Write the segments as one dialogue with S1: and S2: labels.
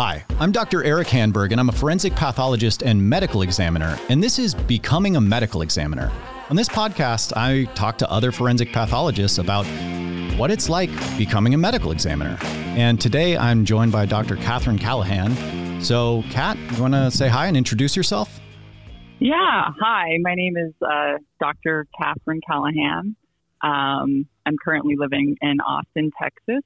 S1: Hi, I'm Dr. Eric Hanberg, and I'm a forensic pathologist and medical examiner, and this is Becoming a Medical Examiner. On this podcast, I talk to other forensic pathologists about what it's like becoming a medical examiner. And today I'm joined by Dr. Katherine Callahan. So, Kat, you want to say hi and introduce yourself?
S2: Yeah, hi. My name is uh, Dr. Katherine Callahan. Um, I'm currently living in Austin, Texas.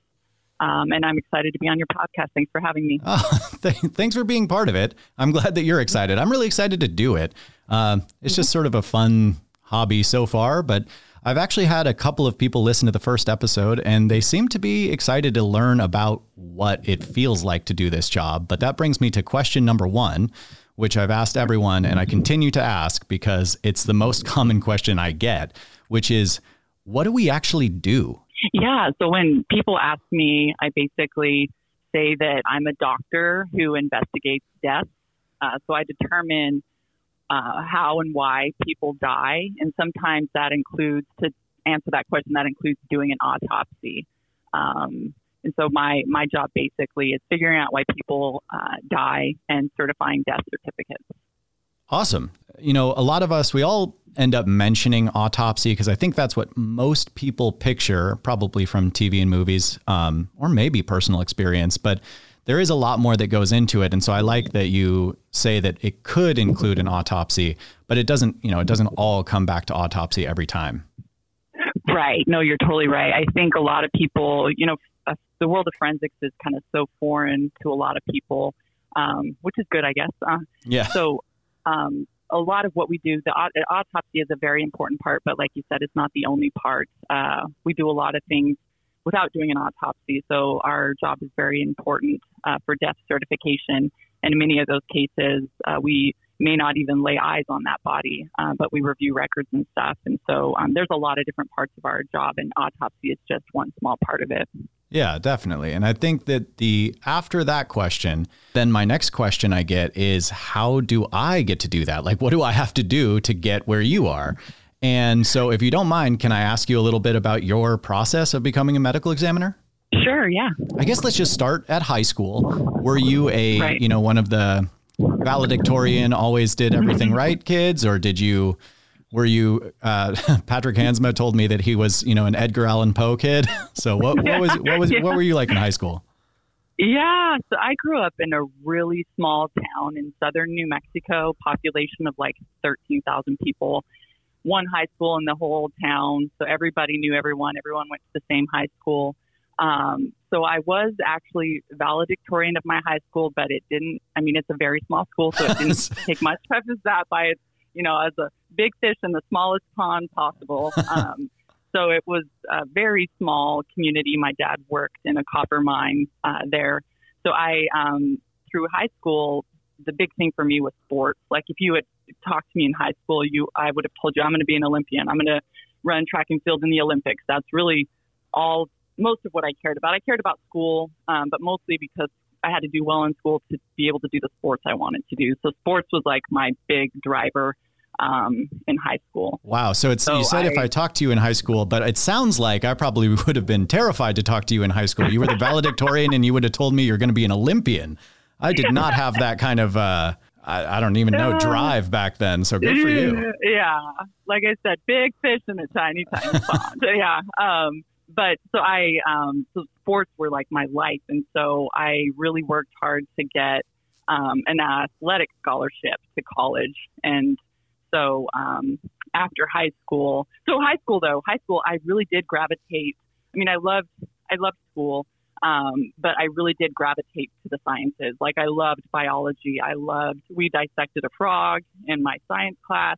S2: Um, and I'm excited to be on your podcast. Thanks for having me.
S1: Oh, th- thanks for being part of it. I'm glad that you're excited. I'm really excited to do it. Uh, it's just sort of a fun hobby so far, but I've actually had a couple of people listen to the first episode and they seem to be excited to learn about what it feels like to do this job. But that brings me to question number one, which I've asked everyone and I continue to ask because it's the most common question I get, which is what do we actually do?
S2: Yeah. So when people ask me, I basically say that I'm a doctor who investigates death. Uh, so I determine uh, how and why people die. And sometimes that includes, to answer that question, that includes doing an autopsy. Um, and so my, my job basically is figuring out why people uh, die and certifying death certificates.
S1: Awesome. You know, a lot of us, we all end up mentioning autopsy because I think that's what most people picture, probably from TV and movies, um, or maybe personal experience. But there is a lot more that goes into it, and so I like that you say that it could include an autopsy, but it doesn't. You know, it doesn't all come back to autopsy every time.
S2: Right. No, you're totally right. I think a lot of people, you know, uh, the world of forensics is kind of so foreign to a lot of people, um, which is good, I guess. Uh,
S1: yeah.
S2: So um, a lot of what we do, the autopsy is a very important part, but like you said, it's not the only part. Uh, we do a lot of things without doing an autopsy, so our job is very important uh, for death certification. And in many of those cases, uh, we may not even lay eyes on that body, uh, but we review records and stuff. And so um, there's a lot of different parts of our job, and autopsy is just one small part of it.
S1: Yeah, definitely. And I think that the after that question, then my next question I get is how do I get to do that? Like what do I have to do to get where you are? And so if you don't mind, can I ask you a little bit about your process of becoming a medical examiner?
S2: Sure, yeah.
S1: I guess let's just start at high school. Were you a, right. you know, one of the valedictorian always did everything mm-hmm. right kids or did you were you uh, Patrick Hansma told me that he was you know an Edgar Allan Poe kid. So what, what was what was yeah. what were you like in high school?
S2: Yeah, so I grew up in a really small town in southern New Mexico, population of like 13,000 people. One high school in the whole town, so everybody knew everyone. Everyone went to the same high school. Um, so I was actually valedictorian of my high school, but it didn't. I mean, it's a very small school, so it didn't take much preface that by you know, as a big fish in the smallest pond possible. Um, so it was a very small community. My dad worked in a copper mine uh, there. So I, um, through high school, the big thing for me was sports. Like if you had talked to me in high school, you, I would have told you I'm going to be an Olympian. I'm going to run track and field in the Olympics. That's really all, most of what I cared about. I cared about school, um, but mostly because I had to do well in school to be able to do the sports I wanted to do. So sports was like my big driver um, in high school.
S1: Wow. So it's so you said I, if I talked to you in high school, but it sounds like I probably would have been terrified to talk to you in high school. You were the valedictorian, and you would have told me you're going to be an Olympian. I did not have that kind of. Uh, I, I, don't even know drive back then. So good for you.
S2: Yeah, like I said, big fish in a tiny, tiny pond. yeah. Um, but so I, um, so sports were like my life, and so I really worked hard to get um, an athletic scholarship to college, and so um, after high school, so high school though, high school, I really did gravitate. I mean, I loved I loved school, um, but I really did gravitate to the sciences. Like I loved biology. I loved we dissected a frog in my science class,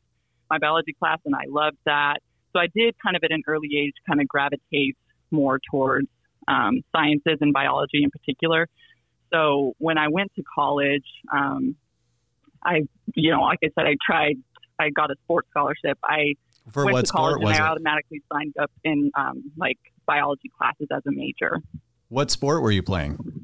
S2: my biology class, and I loved that. So I did kind of at an early age kind of gravitate more towards um, sciences and biology in particular. So when I went to college, um, I, you know, like I said, I tried I got a sports scholarship. I
S1: for
S2: went
S1: what
S2: to college and
S1: I
S2: it? automatically signed up in um, like biology classes as a major.
S1: What sport were you playing?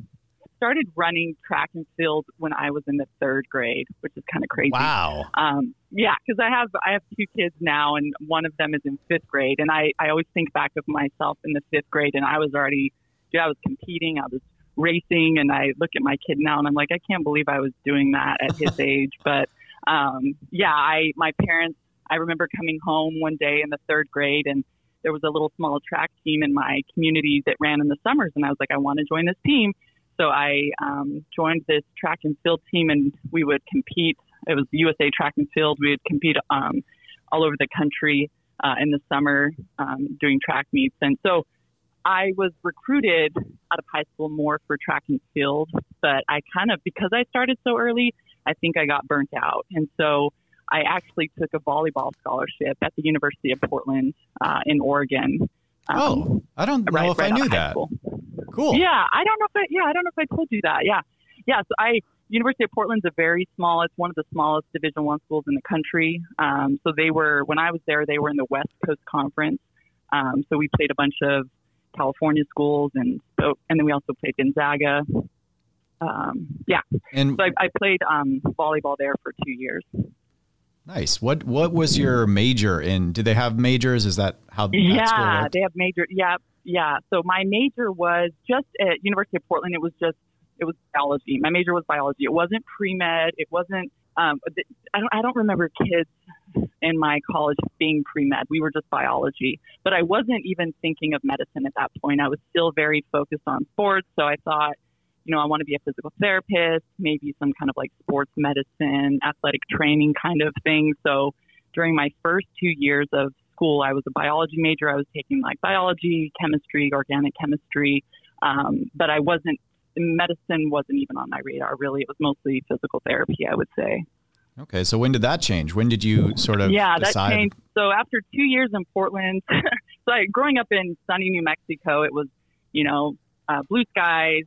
S2: Started running track and field when I was in the third grade, which is kind of crazy.
S1: Wow.
S2: Um, yeah, because I have I have two kids now, and one of them is in fifth grade, and I I always think back of myself in the fifth grade, and I was already, yeah, I was competing, I was racing. And I look at my kid now and I'm like, I can't believe I was doing that at his age. But um, yeah, I my parents. I remember coming home one day in the third grade and there was a little small track team in my community that ran in the summers, and I was like, I want to join this team. So I um, joined this track and field team, and we would compete. It was USA Track and Field. We would compete um, all over the country uh, in the summer um, doing track meets, and so I was recruited out of high school more for track and field. But I kind of because I started so early, I think I got burnt out, and so I actually took a volleyball scholarship at the University of Portland uh, in Oregon.
S1: Um, oh, I don't know right, if right I knew that. School. Cool.
S2: Yeah, I don't know if I, yeah, I don't know if I told you that. Yeah, yeah. So I University of Portland's a very small. It's one of the smallest Division One schools in the country. Um, so they were when I was there, they were in the West Coast Conference. Um, so we played a bunch of California schools, and so and then we also played Gonzaga. Um, yeah, and so I, I played um, volleyball there for two years.
S1: Nice. What what was your major in? Do they have majors? Is that how?
S2: yeah, they have major. Yeah, yeah. So my major was just at University of Portland. It was just it was biology. My major was biology. It wasn't pre med. It wasn't. Um, I don't. I don't remember kids in my college being pre med. We were just biology. But I wasn't even thinking of medicine at that point. I was still very focused on sports. So I thought you know, I want to be a physical therapist, maybe some kind of like sports medicine, athletic training kind of thing. So during my first two years of school, I was a biology major. I was taking like biology, chemistry, organic chemistry, um, but I wasn't, medicine wasn't even on my radar really. It was mostly physical therapy, I would say.
S1: Okay, so when did that change? When did you sort of
S2: yeah
S1: decide?
S2: that changed? So after two years in Portland, so I, growing up in sunny New Mexico, it was you know uh, blue skies,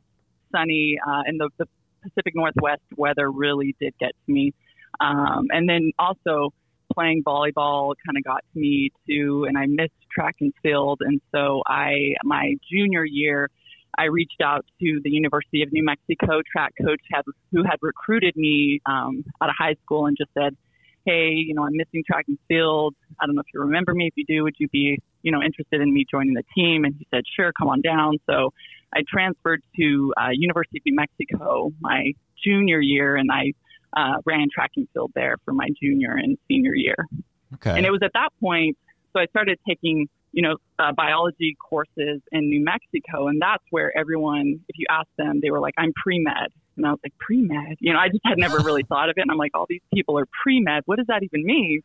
S2: sunny, uh, and the, the Pacific Northwest weather really did get to me. Um, and then also playing volleyball kind of got to me too, and I missed track and field. And so I, my junior year, I reached out to the University of New Mexico track coach had, who had recruited me um, out of high school and just said, "Hey, you know, I'm missing track and field. I don't know if you remember me. If you do, would you be, you know, interested in me joining the team?" And he said, "Sure, come on down." So I transferred to uh, University of New Mexico my junior year, and I uh, ran track and field there for my junior and senior year.
S1: Okay.
S2: And it was at that point, so I started taking, you know, uh, biology courses in New Mexico, and that's where everyone, if you ask them, they were like, "I'm pre med," and I was like, "Pre med?" You know, I just had never really thought of it, and I'm like, "All these people are pre med. What does that even mean?"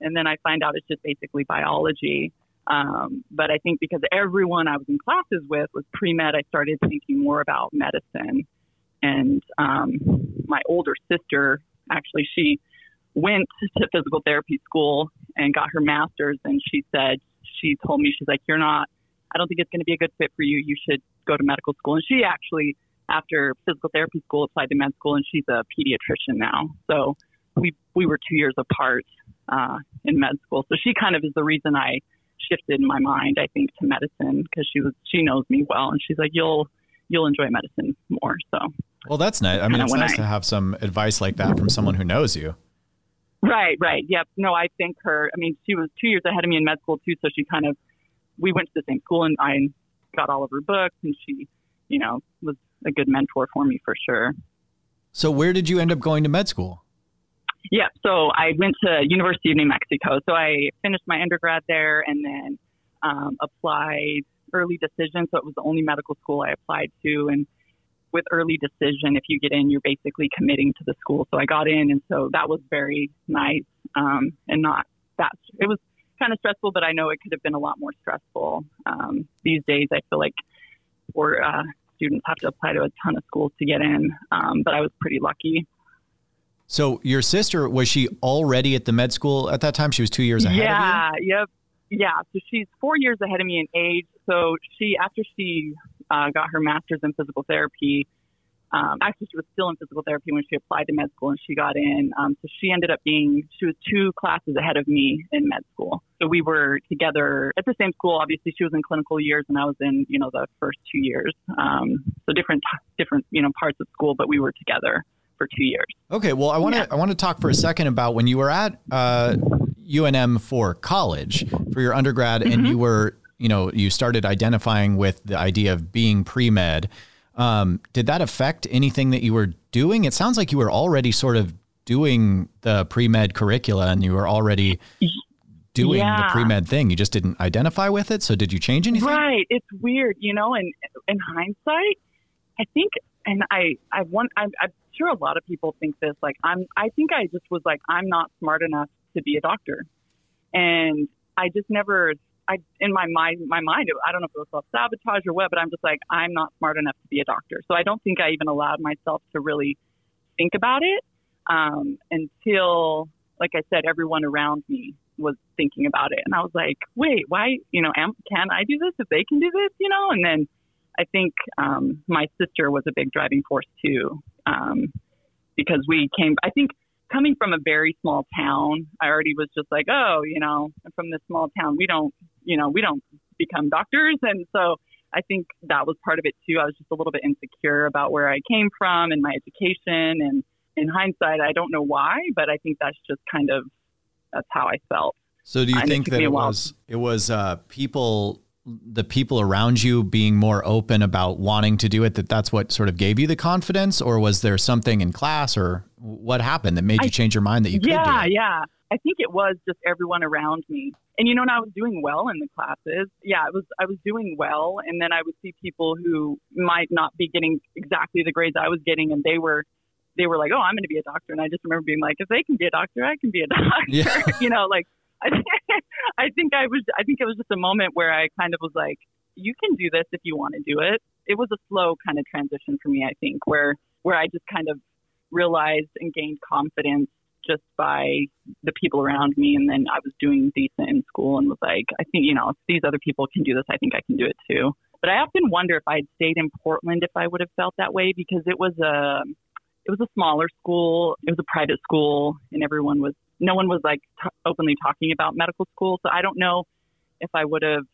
S2: And then I find out it's just basically biology. Um, but I think because everyone I was in classes with was pre med, I started thinking more about medicine. And um, my older sister, actually, she went to physical therapy school and got her master's. And she said, she told me, she's like, you're not, I don't think it's going to be a good fit for you. You should go to medical school. And she actually, after physical therapy school, applied to med school, and she's a pediatrician now. So we we were two years apart uh, in med school. So she kind of is the reason I shifted my mind, I think, to medicine because she was she knows me well, and she's like, you'll you'll enjoy medicine more. So.
S1: Well, that's nice. I mean, it's nice I, to have some advice like that from someone who knows you.
S2: Right, right. Yep. No, I think her. I mean, she was two years ahead of me in med school too, so she kind of we went to the same school, and I got all of her books, and she, you know, was a good mentor for me for sure.
S1: So, where did you end up going to med school?
S2: Yeah, so I went to University of New Mexico. So I finished my undergrad there and then um, applied early decision. So it was the only medical school I applied to. And with early decision, if you get in, you're basically committing to the school. So I got in, and so that was very nice um, and not that. It was kind of stressful, but I know it could have been a lot more stressful. Um, these days, I feel like or uh, students have to apply to a ton of schools to get in, um, but I was pretty lucky.
S1: So your sister was she already at the med school at that time? She was two years ahead.
S2: Yeah. Yep. Yeah. So she's four years ahead of me in age. So she after she uh, got her master's in physical therapy. Um, actually, she was still in physical therapy when she applied to med school and she got in. Um, so she ended up being, she was two classes ahead of me in med school. So we were together at the same school. Obviously, she was in clinical years and I was in, you know, the first two years. Um, so different, different, you know, parts of school, but we were together for two years.
S1: Okay, well, I want to yeah. I want to talk for a second about when you were at uh, UNM for college for your undergrad, mm-hmm. and you were you know you started identifying with the idea of being pre med. Um, did that affect anything that you were doing? It sounds like you were already sort of doing the pre med curricula and you were already doing yeah. the pre med thing. You just didn't identify with it. So did you change anything?
S2: Right. It's weird, you know. And in hindsight, I think, and I, I want, I'm, I'm sure a lot of people think this. Like, I'm, I think I just was like, I'm not smart enough to be a doctor, and I just never. I in my mind, my mind, I don't know if it was self sabotage or what, but I'm just like, I'm not smart enough to be a doctor. So I don't think I even allowed myself to really think about it um, until, like I said, everyone around me was thinking about it. And I was like, wait, why, you know, am, can I do this if they can do this, you know? And then I think um, my sister was a big driving force too, um, because we came, I think coming from a very small town, I already was just like, oh, you know, from this small town, we don't, you know, we don't become doctors. And so I think that was part of it too. I was just a little bit insecure about where I came from and my education. And in hindsight, I don't know why, but I think that's just kind of that's how I felt.
S1: So do you think that it was it was uh, people the people around you being more open about wanting to do it that that's what sort of gave you the confidence or was there something in class or what happened that made you change your mind that you could
S2: yeah yeah i think it was just everyone around me and you know and i was doing well in the classes yeah i was i was doing well and then i would see people who might not be getting exactly the grades i was getting and they were they were like, "Oh, I'm going to be a doctor," and I just remember being like, "If they can be a doctor, I can be a doctor." Yeah. you know, like I, I think I was. I think it was just a moment where I kind of was like, "You can do this if you want to do it." It was a slow kind of transition for me. I think where where I just kind of realized and gained confidence just by the people around me, and then I was doing decent in school, and was like, "I think you know, if these other people can do this, I think I can do it too." But I often wonder if I'd stayed in Portland if I would have felt that way because it was a it was a smaller school. It was a private school, and everyone was no one was like t- openly talking about medical school. So I don't know if I would have.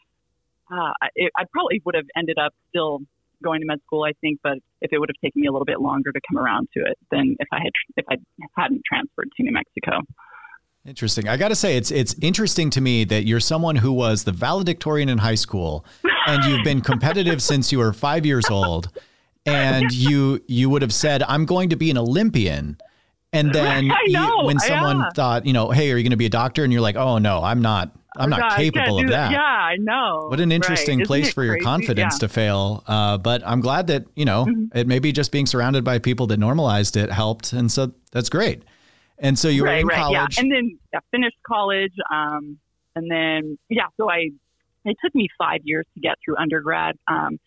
S2: Uh, it, I probably would have ended up still going to med school, I think, but if it would have taken me a little bit longer to come around to it than if I had if I hadn't transferred to New Mexico.
S1: Interesting. I got to say, it's it's interesting to me that you're someone who was the valedictorian in high school, and you've been competitive since you were five years old and you you would have said, "I'm going to be an Olympian." And then you, when someone yeah. thought, you know, hey, are you going to be a doctor? And you're like, oh no, I'm not. I'm not God, capable of that.
S2: Yeah, I know.
S1: What an interesting right. place for crazy? your confidence yeah. to fail. Uh, but I'm glad that you know mm-hmm. it maybe just being surrounded by people that normalized it helped, and so that's great. And so you right, were in right, college,
S2: yeah. and then yeah, finished college, um, and then yeah, so I it took me five years to get through undergrad. Um,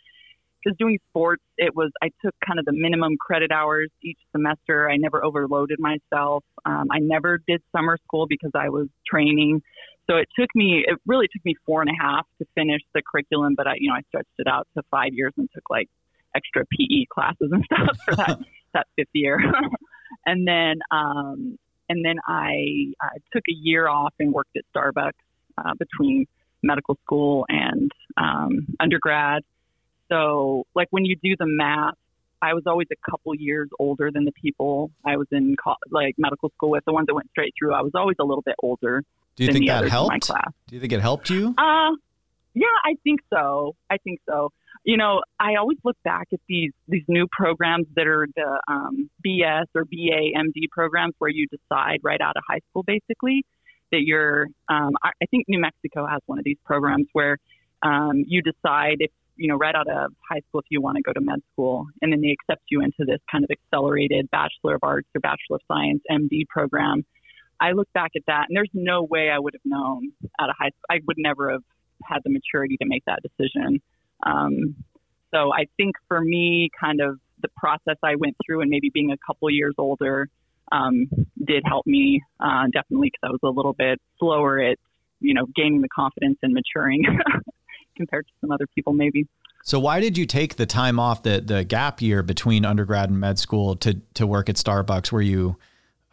S2: because doing sports, it was I took kind of the minimum credit hours each semester. I never overloaded myself. Um, I never did summer school because I was training. So it took me, it really took me four and a half to finish the curriculum, but I, you know, I stretched it out to five years and took like extra PE classes and stuff for that that fifth year. and then, um, and then I uh, took a year off and worked at Starbucks uh, between medical school and um, undergrad. So, like when you do the math, I was always a couple years older than the people I was in co- like medical school with. The ones that went straight through, I was always a little bit older.
S1: Do you think that helped? Do you think it helped you?
S2: Uh, yeah, I think so. I think so. You know, I always look back at these these new programs that are the um, BS or BA MD programs where you decide right out of high school, basically, that you're. Um, I, I think New Mexico has one of these programs where um, you decide if you know, right out of high school if you want to go to med school. And then they accept you into this kind of accelerated Bachelor of Arts or Bachelor of Science MD program. I look back at that and there's no way I would have known out of high school. I would never have had the maturity to make that decision. Um, so I think for me, kind of the process I went through and maybe being a couple years older um, did help me uh, definitely because I was a little bit slower at, you know, gaining the confidence and maturing. compared to some other people maybe.
S1: So why did you take the time off the the gap year between undergrad and med school to to work at Starbucks? Were you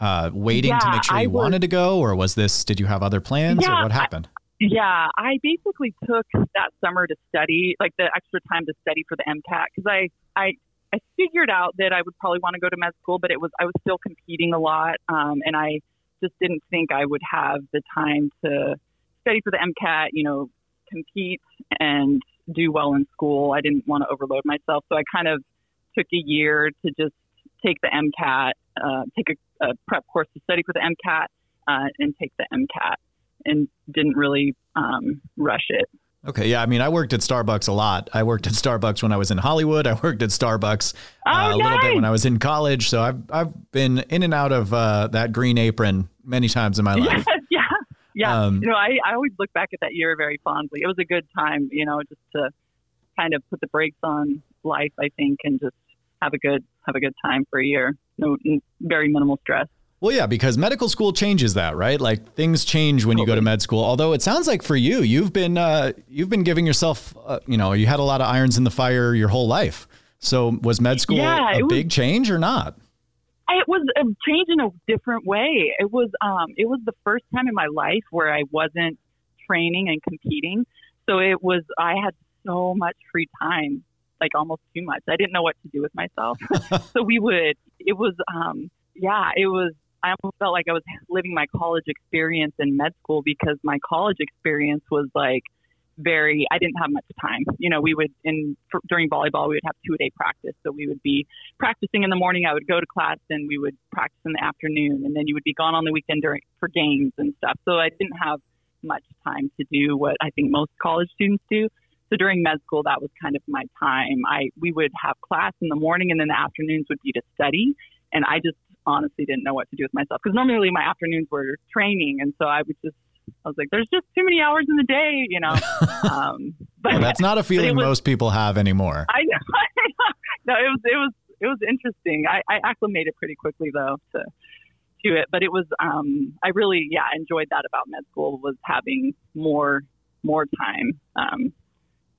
S1: uh, waiting yeah, to make sure you was, wanted to go, or was this? Did you have other plans, yeah, or what happened? I,
S2: yeah, I basically took that summer to study, like the extra time to study for the MCAT, because I I I figured out that I would probably want to go to med school, but it was I was still competing a lot, um, and I just didn't think I would have the time to study for the MCAT. You know, compete and do well in school. I didn't want to overload myself, so I kind of took a year to just take the MCAT, uh, take a, a, prep course to study for the MCAT, uh, and take the MCAT, and didn't really um, rush it.
S1: Okay, yeah. I mean, I worked at Starbucks a lot. I worked at Starbucks when I was in Hollywood. I worked at Starbucks
S2: oh,
S1: uh,
S2: a
S1: little bit when I was in college. So I've I've been in and out of uh, that green apron many times in my life.
S2: Yes, yeah, yeah.
S1: Um,
S2: you know, I, I always look back at that year very fondly. It was a good time, you know, just to kind of put the brakes on life, I think, and just have a good have a good time for a year. No, very minimal stress.
S1: Well, yeah, because medical school changes that, right? Like things change when you go to med school. Although it sounds like for you, you've been uh, you've been giving yourself, uh, you know, you had a lot of irons in the fire your whole life. So was med school
S2: Yeah,
S1: a
S2: was-
S1: big change or not?
S2: It was a change in a different way. It was um, it was the first time in my life where I wasn't training and competing. So it was I had so much free time, like almost too much. I didn't know what to do with myself. so we would. It was um, yeah. It was. I almost felt like I was living my college experience in med school because my college experience was like very I didn't have much time. You know, we would in for, during volleyball we would have two a day practice, so we would be practicing in the morning. I would go to class, and we would practice in the afternoon, and then you would be gone on the weekend during for games and stuff. So I didn't have much time to do what I think most college students do. So during med school, that was kind of my time. I we would have class in the morning, and then the afternoons would be to study. And I just honestly didn't know what to do with myself because normally my afternoons were training, and so I would just I was like, "There's just too many hours in the day," you know. um, but
S1: Well, that's not a feeling
S2: was-
S1: most people have anymore.
S2: I know. no, it was it was it was interesting. I, I acclimated pretty quickly though to to it, but it was um I really yeah enjoyed that about med school was having more more time um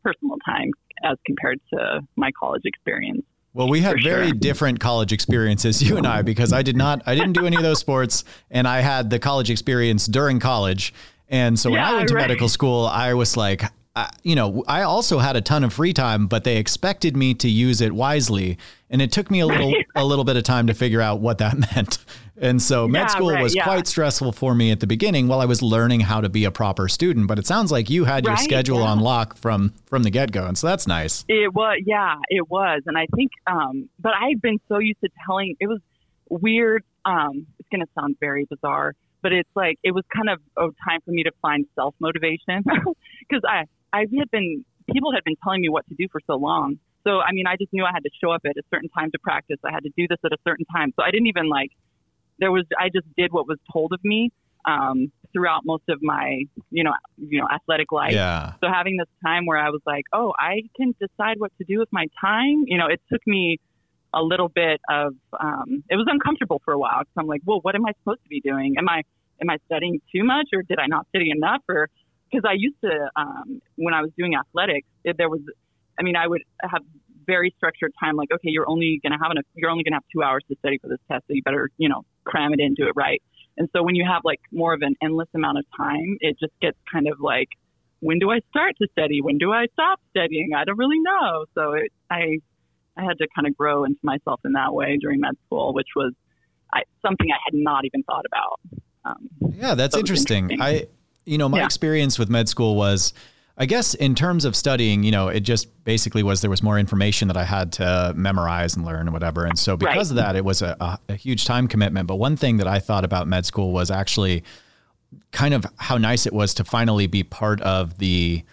S2: personal time as compared to my college experience.
S1: Well, we had very
S2: sure.
S1: different college experiences, you and I, because I did not, I didn't do any of those sports, and I had the college experience during college. And so when I went to
S2: right.
S1: medical school, I was like, I, you know, I also had a ton of free time, but they expected me to use it wisely, and it took me a little, a little bit of time to figure out what that meant. And so med
S2: Yeah,
S1: school
S2: right,
S1: was
S2: yeah.
S1: quite stressful for me at the beginning while I was learning how to be a proper student. But it sounds like you had your
S2: Right,
S1: schedule
S2: yeah.
S1: on lock from from the get go, and so that's nice.
S2: It was, yeah, it was, and I think, um, but I had been so used to telling. It was weird. Um, it's going to sound very bizarre, but it's like it was kind of a time for me to find self motivation because I I had been people had been telling me what to do for so long. So I mean, I just knew I had to show up at a certain time to practice. I had to do this at a certain time. So I didn't even like. There was I just did what was told of me um, throughout most of my you know you know athletic life.
S1: Yeah.
S2: So having this time where I was like, oh, I can decide what to do with my time, you know, it took me a little bit of, um, it was uncomfortable for a while because I'm like, well, what am I supposed to be doing? Am I, am I studying too much or did I not study enough? Or because I used to, um, when I was doing athletics, it, there was, I mean, I would have very structured time, like, okay, you're only going to have enough, you're only going to have two hours to study for this test. So you better, you know, cram it in, do it right. And so when you have like more of an endless amount of time, it just gets kind of like, when do I start to study? When do I stop studying? I don't really know. So it, I, I had to kind of grow into myself in that way during med school, which was I, something I had not even thought about. Um,
S1: Yeah, that's
S2: That
S1: interesting.
S2: interesting.
S1: I, you know, my
S2: Yeah.
S1: experience with med school was, I guess, in terms of studying, you know, it just basically was there was more information that I had to memorize and learn and whatever. And so because
S2: Right.
S1: of that, it was a, a, a huge time commitment. But one thing that I thought about med school was actually kind of how nice it was to finally be part of the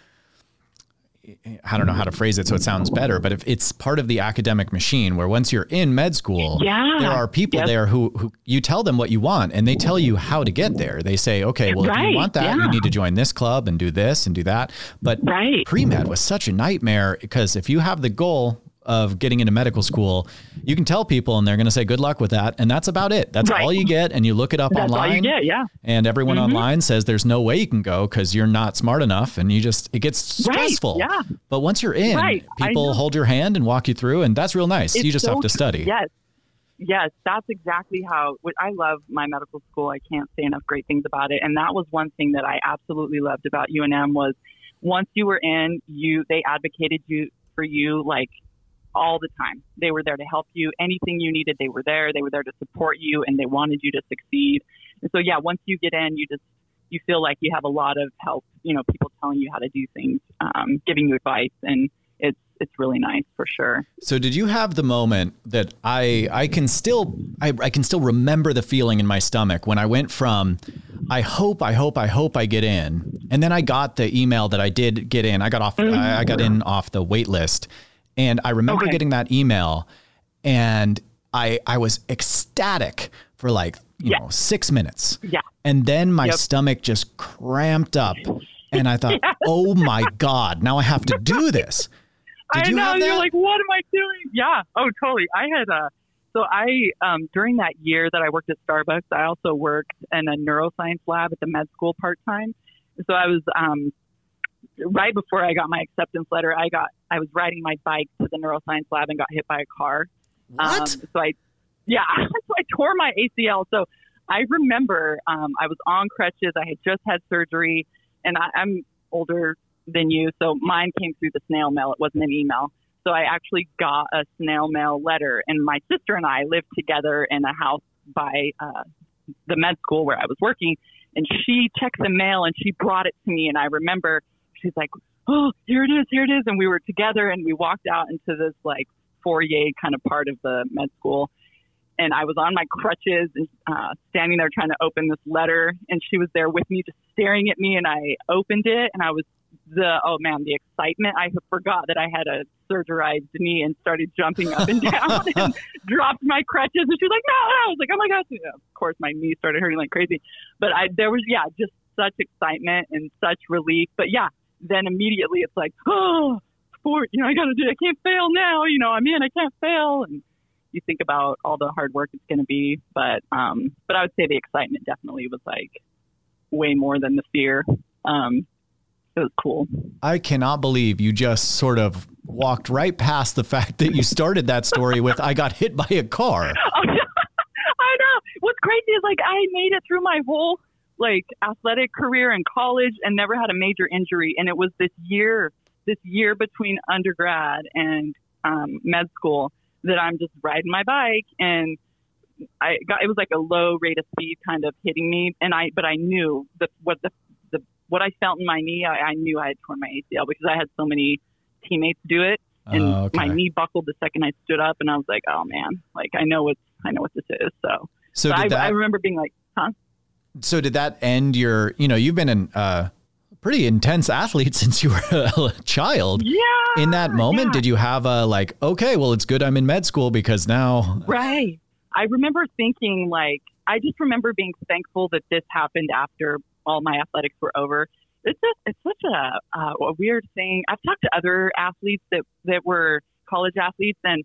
S1: I don't know how to phrase it so it sounds better, but if it's part of the academic machine where once you're in med school,
S2: Yeah.
S1: there are people
S2: Yes.
S1: there who, who you tell them what you want and they tell you how to get there. They say, okay, well, if you want that, you need to join this club and do this and do that. But
S2: Right.
S1: pre med was such a nightmare because if you have the goal of getting into medical school, you can tell people and they're going to say, good luck with that. And that's about it. That's
S2: Right.
S1: all you get. And you look it up
S2: that's
S1: online.
S2: get. Yeah.
S1: And everyone
S2: Mhm.
S1: online says there's no way you can go because you're not smart enough, and you just it gets
S2: Right,
S1: stressful.
S2: yeah.
S1: But once you're in,
S2: Right,
S1: people hold your hand and walk you through, and that's real nice. you just
S2: so
S1: have to study.
S2: Yes. Yes, that's exactly how I love my medical school. I can't say enough great things about it. And that was one thing that I absolutely loved about UNM was once you were in, you they advocated you for you like all the time. They were there to help you. Anything you needed, they were there. They were there to support you and they wanted you to succeed. And so yeah, once you get in, you just you feel like you have a lot of help, you know, people telling you how to do things, um, giving you advice and it's it's really nice for sure.
S1: So did you have the moment that I I can still I, I can still remember the feeling in my stomach when I went from I hope I hope I hope I get in and then I got the email that I did get in. I got off mm-hmm. I, I, got in off the wait list and I remember okay. getting that email and I I was ecstatic for like, you yeah. know, 6 minutes.
S2: Yeah.
S1: And then my yep. stomach just cramped up and I thought, yes. "Oh my god, now I have to do this."
S2: Did I you know. You're like, what am I doing? Yeah. Oh, totally. I had a. Uh, so I, um, during that year that I worked at Starbucks, I also worked in a neuroscience lab at the med school part time. So I was, um, right before I got my acceptance letter, I got, I was riding my bike to the neuroscience lab and got hit by a car.
S1: What? Um,
S2: so I, yeah, so I tore my ACL. So I remember, um, I was on crutches. I had just had surgery and I, I'm older than you. So mine came through the snail mail. It wasn't an email. So I actually got a snail mail letter, and my sister and I lived together in a house by uh, the med school where I was working. And she checked the mail and she brought it to me. And I remember she's like, "Oh, here it is, here it is." And we were together, and we walked out into this like foyer kind of part of the med school. And I was on my crutches and uh, standing there trying to open this letter, and she was there with me, just staring at me. And I opened it, and I was the oh man, the excitement. I forgot that I had a surgerized knee and started jumping up and down and dropped my crutches. And she was like, "No!" I was like, "Oh my gosh!" Of course, my knee started hurting like crazy. But I there was yeah, just such excitement and such relief. But yeah, then immediately it's like, oh, sport. You know, I got to do. I can't fail now. You know, I'm in. I can't fail. And you think about all the hard work it's going to be. But um, but I would say the excitement definitely was like way more than the fear. Um, it was cool.
S1: I cannot believe you just sort of walked right past the fact that you started that story with I got hit by a car.
S2: I know. What's crazy is like I made it through my whole like athletic career in college and never had a major injury and it was this year this year between undergrad and um, med school that I'm just riding my bike and I got it was like a low rate of speed kind of hitting me and I but I knew that what the what I felt in my knee, I, I knew I had torn my ACL because I had so many teammates do it, and oh, okay. my knee buckled the second I stood up, and I was like, oh man, like I know what I know what this is. So,
S1: so,
S2: so I,
S1: that,
S2: I, remember being like, huh?
S1: So did that end your? You know, you've been an uh, pretty intense athlete since you were a child.
S2: Yeah.
S1: In that moment, yeah. did you have a like, okay, well, it's good I'm in med school because now.
S2: Right. I remember thinking like, I just remember being thankful that this happened after all my athletics were over. It's just, it's such a, uh, a weird thing. I've talked to other athletes that, that were college athletes and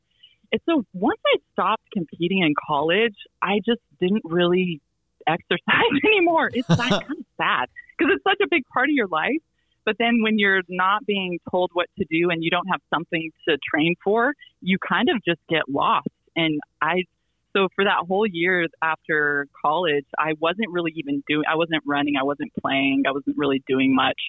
S2: it's so once I stopped competing in college, I just didn't really exercise anymore. It's that kind of sad because it's such a big part of your life. But then when you're not being told what to do and you don't have something to train for, you kind of just get lost. And I so for that whole year after college, I wasn't really even doing, I wasn't running, I wasn't playing, I wasn't really doing much.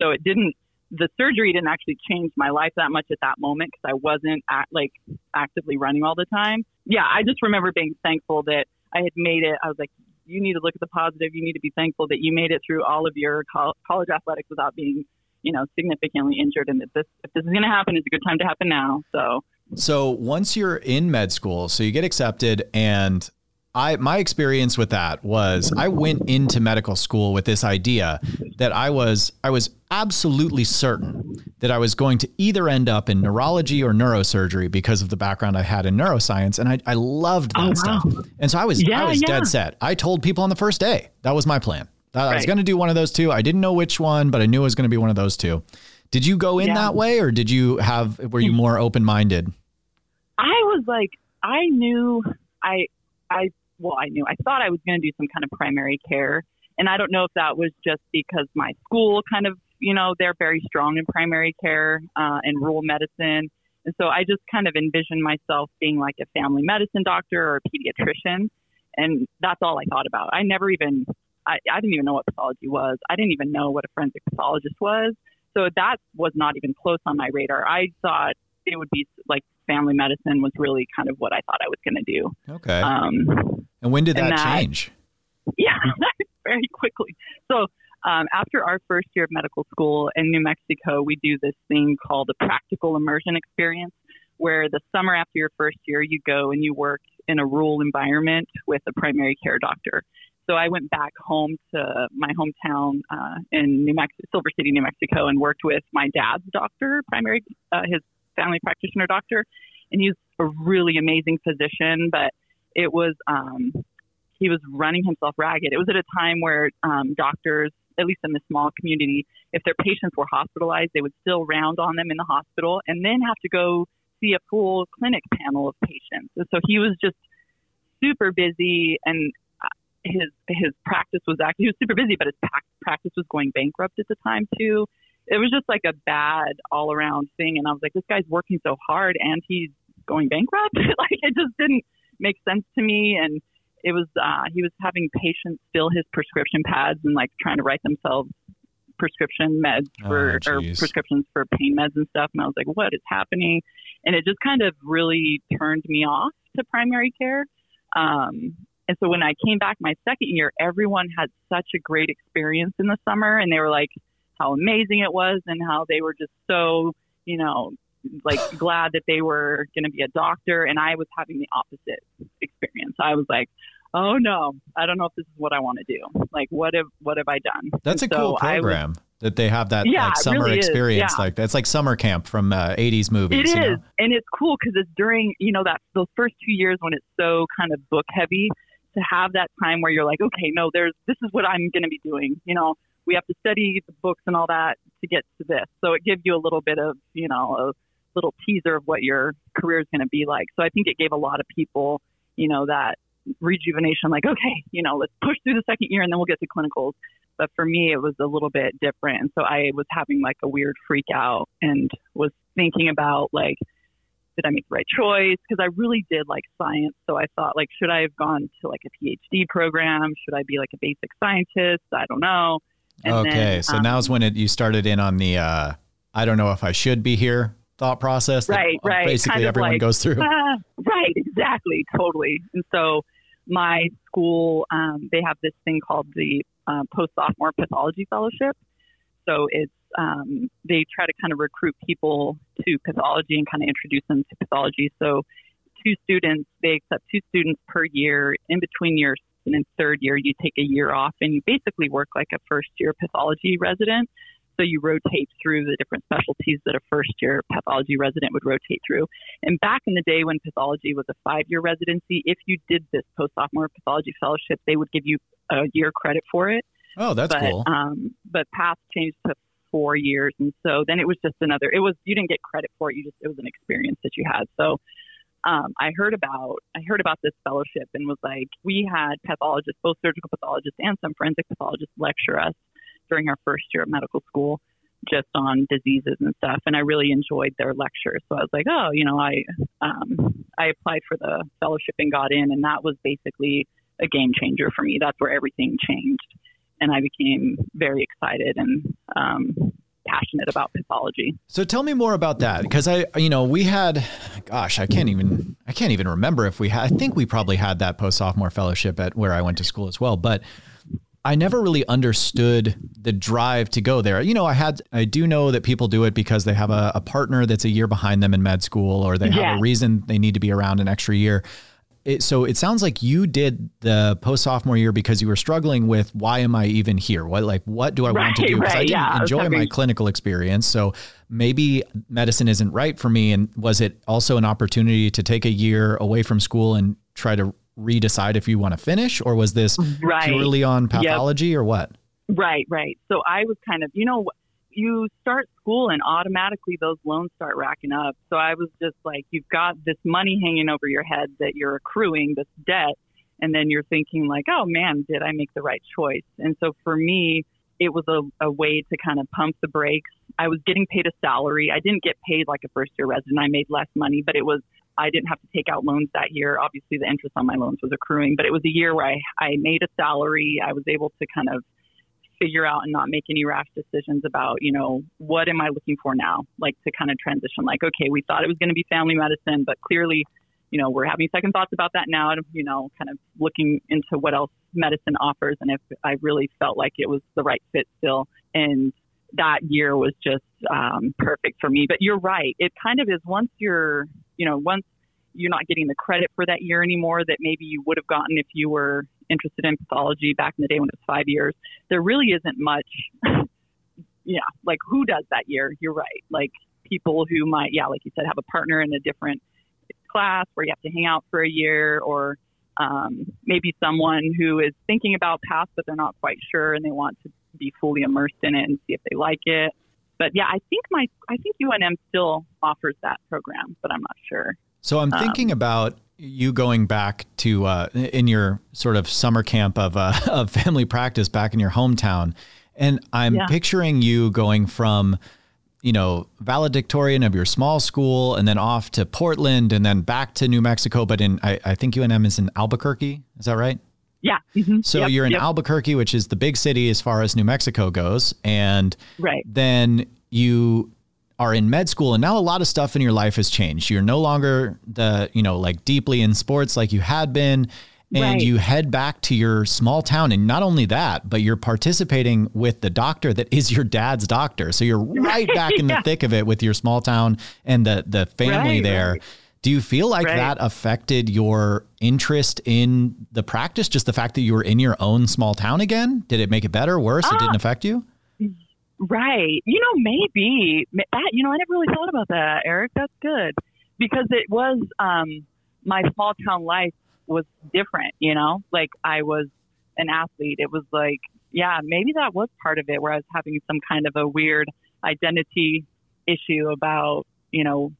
S2: So it didn't, the surgery didn't actually change my life that much at that moment because I wasn't act, like actively running all the time. Yeah, I just remember being thankful that I had made it. I was like, you need to look at the positive. You need to be thankful that you made it through all of your college athletics without being, you know, significantly injured, and that this, if this is going to happen, it's a good time to happen now. So
S1: so once you're in med school, so you get accepted and I my experience with that was I went into medical school with this idea that I was I was absolutely certain that I was going to either end up in neurology or neurosurgery because of the background I had in neuroscience and I, I loved oh, that oh, wow. stuff. And so I was yeah, I was yeah. dead set. I told people on the first day. That was my plan. Right. I was going to do one of those two. I didn't know which one, but I knew it was going to be one of those two. Did you go in yeah. that way or did you have were you hmm. more open-minded?
S2: I was like, I knew I, I, well, I knew I thought I was going to do some kind of primary care. And I don't know if that was just because my school kind of, you know, they're very strong in primary care uh, and rural medicine. And so I just kind of envisioned myself being like a family medicine doctor or a pediatrician. And that's all I thought about. I never even, I, I didn't even know what pathology was. I didn't even know what a forensic pathologist was. So that was not even close on my radar. I thought it would be like family medicine was really kind of what I thought I was going to do.
S1: Okay. Um, and when did that, that change?
S2: Yeah, very quickly. So um, after our first year of medical school in New Mexico, we do this thing called the practical immersion experience, where the summer after your first year, you go and you work in a rural environment with a primary care doctor. So I went back home to my hometown uh, in New Mexico, Silver City, New Mexico, and worked with my dad's doctor, primary, uh, his family practitioner doctor, and he's a really amazing physician. But it was um, he was running himself ragged. It was at a time where um, doctors, at least in the small community, if their patients were hospitalized, they would still round on them in the hospital and then have to go see a full clinic panel of patients. And so he was just super busy and uh, his his practice was actually he was super busy, but his practice was going bankrupt at the time too. It was just like a bad all around thing, and I was like, this guy's working so hard and he's going bankrupt. like it just didn't make sense to me, and it was uh, he was having patients fill his prescription pads and like trying to write themselves prescription meds oh, for oh, or prescriptions for pain meds and stuff. And I was like, what is happening? And it just kind of really turned me off to primary care. Um, and so when I came back my second year, everyone had such a great experience in the summer, and they were like how amazing it was and how they were just so you know like glad that they were going to be a doctor and I was having the opposite experience. I was like, "Oh no, I don't know if this is what I want to do. Like what have what have I done?"
S1: That's and a so cool program. Was, that they have that yeah, like summer really experience yeah. like that's like summer camp from uh, 80s movies
S2: It is,
S1: know?
S2: and it's cool because it's during you know that those first two years when it's so kind of book heavy to have that time where you're like okay no there's this is what i'm going to be doing you know we have to study the books and all that to get to this so it gives you a little bit of you know a, little teaser of what your career is going to be like. So I think it gave a lot of people, you know, that rejuvenation, like, okay, you know, let's push through the second year and then we'll get to clinicals. But for me, it was a little bit different. And so I was having like a weird freak out and was thinking about like, did I make the right choice? Because I really did like science. So I thought, like, should I have gone to like a PhD program? Should I be like a basic scientist? I don't know.
S1: And okay. Then, so um, now's when it, you started in on the, uh, I don't know if I should be here thought process
S2: right right
S1: basically kind everyone
S2: like,
S1: goes through. uh,
S2: right exactly totally. And so my school um, they have this thing called the uh, post sophomore pathology fellowship. So it's um, they try to kind of recruit people to pathology and kind of introduce them to pathology. So two students they accept two students per year in between years and in third year you take a year off and you basically work like a first year pathology resident so you rotate through the different specialties that a first year pathology resident would rotate through. And back in the day when pathology was a five year residency, if you did this post sophomore pathology fellowship, they would give you a year credit for it.
S1: Oh, that's
S2: but,
S1: cool.
S2: Um, but PATH changed to four years. And so then it was just another, it was, you didn't get credit for it. You just, it was an experience that you had. So, um, I heard about I heard about this fellowship and was like, we had pathologists, both surgical pathologists and some forensic pathologists, lecture us during our first year of medical school just on diseases and stuff and I really enjoyed their lectures. So I was like, oh, you know, I um, I applied for the fellowship and got in and that was basically a game changer for me. That's where everything changed. And I became very excited and um, passionate about pathology.
S1: So tell me more about that because I you know, we had gosh, I can't even I can't even remember if we had I think we probably had that post sophomore fellowship at where I went to school as well, but I never really understood the drive to go there. You know, I had, I do know that people do it because they have a, a partner that's a year behind them in med school, or they have yeah. a reason they need to be around an extra year. It, so it sounds like you did the post sophomore year because you were struggling with why am I even here? What like what do I right, want to do? Because right, I didn't yeah, enjoy my clinical experience, so maybe medicine isn't right for me. And was it also an opportunity to take a year away from school and try to redecide if you want to finish, or was this right. purely on pathology yep. or what?
S2: Right, right. So I was kind of, you know, you start school and automatically those loans start racking up. So I was just like, you've got this money hanging over your head that you're accruing, this debt, and then you're thinking like, oh man, did I make the right choice? And so for me, it was a, a way to kind of pump the brakes. I was getting paid a salary. I didn't get paid like a first year resident. I made less money, but it was I didn't have to take out loans that year. Obviously, the interest on my loans was accruing, but it was a year where I, I made a salary. I was able to kind of figure out and not make any rash decisions about, you know, what am I looking for now? Like to kind of transition, like, okay, we thought it was going to be family medicine, but clearly you know, we're having second thoughts about that now, you know, kind of looking into what else medicine offers, and if I really felt like it was the right fit still, and that year was just um, perfect for me. But you're right; it kind of is once you're, you know, once you're not getting the credit for that year anymore that maybe you would have gotten if you were interested in pathology back in the day when it was five years. There really isn't much. yeah, like who does that year? You're right. Like people who might, yeah, like you said, have a partner in a different class where you have to hang out for a year, or um, maybe someone who is thinking about PATH but they're not quite sure and they want to be fully immersed in it and see if they like it. But yeah, I think my I think UNM still offers that program, but I'm not sure.
S1: So I'm thinking um, about you going back to uh, in your sort of summer camp of uh, of family practice back in your hometown, and I'm yeah. picturing you going from you know valedictorian of your small school and then off to Portland and then back to New Mexico, but in I, I think UNM is in Albuquerque. Is that right?
S2: Yeah. Mm-hmm.
S1: So
S2: yep,
S1: you're in
S2: yep.
S1: Albuquerque, which is the big city as far as New Mexico goes, and
S2: right.
S1: then you are in med school and now a lot of stuff in your life has changed. You're no longer the, you know, like deeply in sports like you had been and right. you head back to your small town and not only that, but you're participating with the doctor that is your dad's doctor. So you're right back in the thick of it with your small town and the the family right, there. Do you feel like that affected your interest in the practice? Just the fact that you were in your own small town again? Did it make it better, worse? It ah. didn't affect you?
S2: Right. You know, maybe that, you know, I never really thought about that, Eric. That's good because it was, um, my small town life was different, you know, like I was an athlete. It was like, yeah, maybe that was part of it where I was having some kind of a weird identity issue about, you know,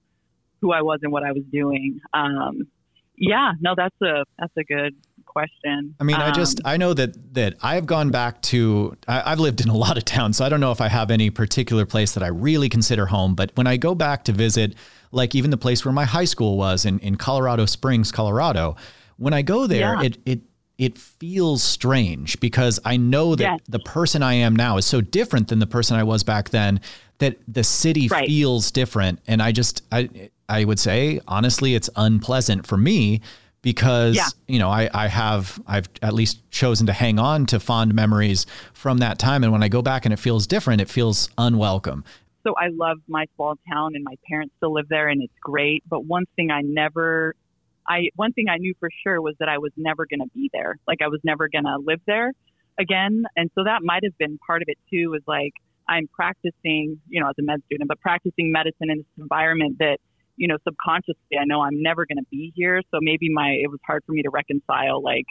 S2: who I was and what I was doing. Um, yeah, no, that's a, that's a good, question.
S1: I mean, um, I just I know that that I've gone back to I, have lived in a lot of towns, so I don't know if I have any particular place that I really consider home. But when I go back to visit, like even the place where my high school was in in Colorado Springs, Colorado, when I go there, yeah. it it it feels strange because I know that yes. the person I am now is so different than the person I was back then that the city right. feels different and I just I I would say honestly it's unpleasant for me because yeah. you know I, I have I've at least chosen to hang on to fond memories from that time and when I go back and it feels different it feels unwelcome.
S2: So I love my small town and my parents still live there and it's great but one thing I never I one thing I knew for sure was that I was never going to be there like I was never going to live there again and so that might have been part of it too was like I'm practicing you know as a med student but practicing medicine in this environment that you know, subconsciously, I know I'm never going to be here. So maybe my, it was hard for me to reconcile, like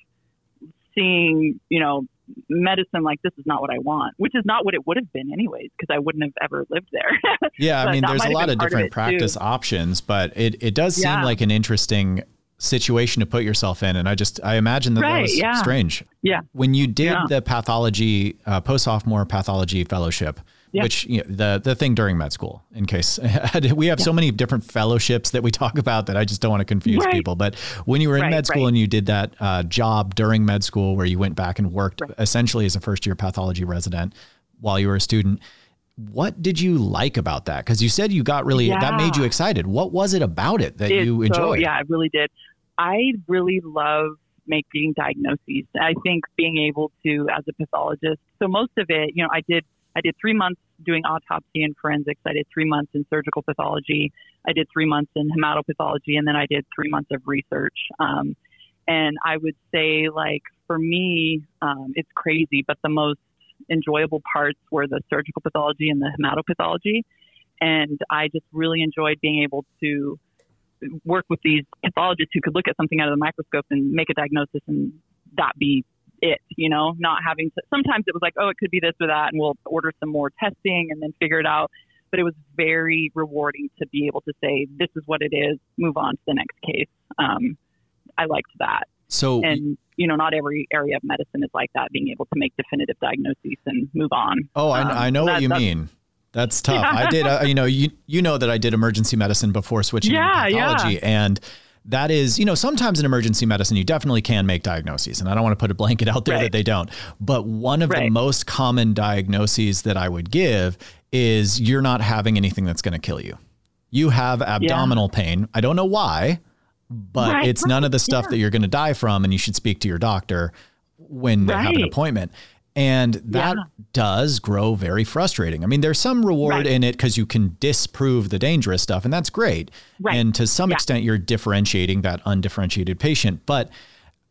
S2: seeing, you know, medicine like this is not what I want, which is not what it would have been anyways, because I wouldn't have ever lived there.
S1: yeah. I mean, there's a lot of different of practice too. options, but it, it does seem yeah. like an interesting situation to put yourself in. And I just, I imagine that right, that was yeah. strange.
S2: Yeah.
S1: When you did yeah. the pathology, uh, post sophomore pathology fellowship, yeah. which you know, the the thing during med school. In case we have yeah. so many different fellowships that we talk about that I just don't want to confuse right. people. But when you were in right, med school right. and you did that uh, job during med school where you went back and worked essentially as a first year pathology resident while you were a student. What did you like about that? Because you said you got really yeah. that made you excited. What was it about it that it, you enjoyed? So,
S2: yeah, I really did. I really love making diagnoses. I think being able to, as a pathologist, so most of it, you know, I did I did three months doing autopsy and forensics. I did three months in surgical pathology. I did three months in hematopathology, and then I did three months of research. Um, and I would say, like for me, um, it's crazy, but the most enjoyable parts were the surgical pathology and the hematopathology. And I just really enjoyed being able to work with these pathologists who could look at something out of the microscope and make a diagnosis and that be it, you know, not having to, sometimes it was like, oh, it could be this or that, and we'll order some more testing and then figure it out. But it was very rewarding to be able to say, this is what it is, move on to the next case. Um, I liked that.
S1: So,
S2: and you know, not every area of medicine is like that, being able to make definitive diagnoses and move on.
S1: Oh, um, I, I, know that, what you mean. That's tough. Yeah. I did, uh, you know, you you know that I did emergency medicine before switching yeah, to pathology, yeah. and that is, you know, sometimes in emergency medicine, you definitely can make diagnoses. And I don't want to put a blanket out there right. that they don't. But one of right. the most common diagnoses that I would give is you're not having anything that's going to kill you. You have abdominal yeah. pain. I don't know why, but
S2: Right,
S1: it's none of the stuff
S2: yeah.
S1: that you're going to die from, and you should speak to your doctor when they have an appointment. And that
S2: Yeah.
S1: does grow very frustrating. I mean, there's some reward
S2: Right.
S1: in it because you can disprove the dangerous stuff, and that's great.
S2: Right.
S1: And to some
S2: Yeah.
S1: extent, you're differentiating that undifferentiated patient. But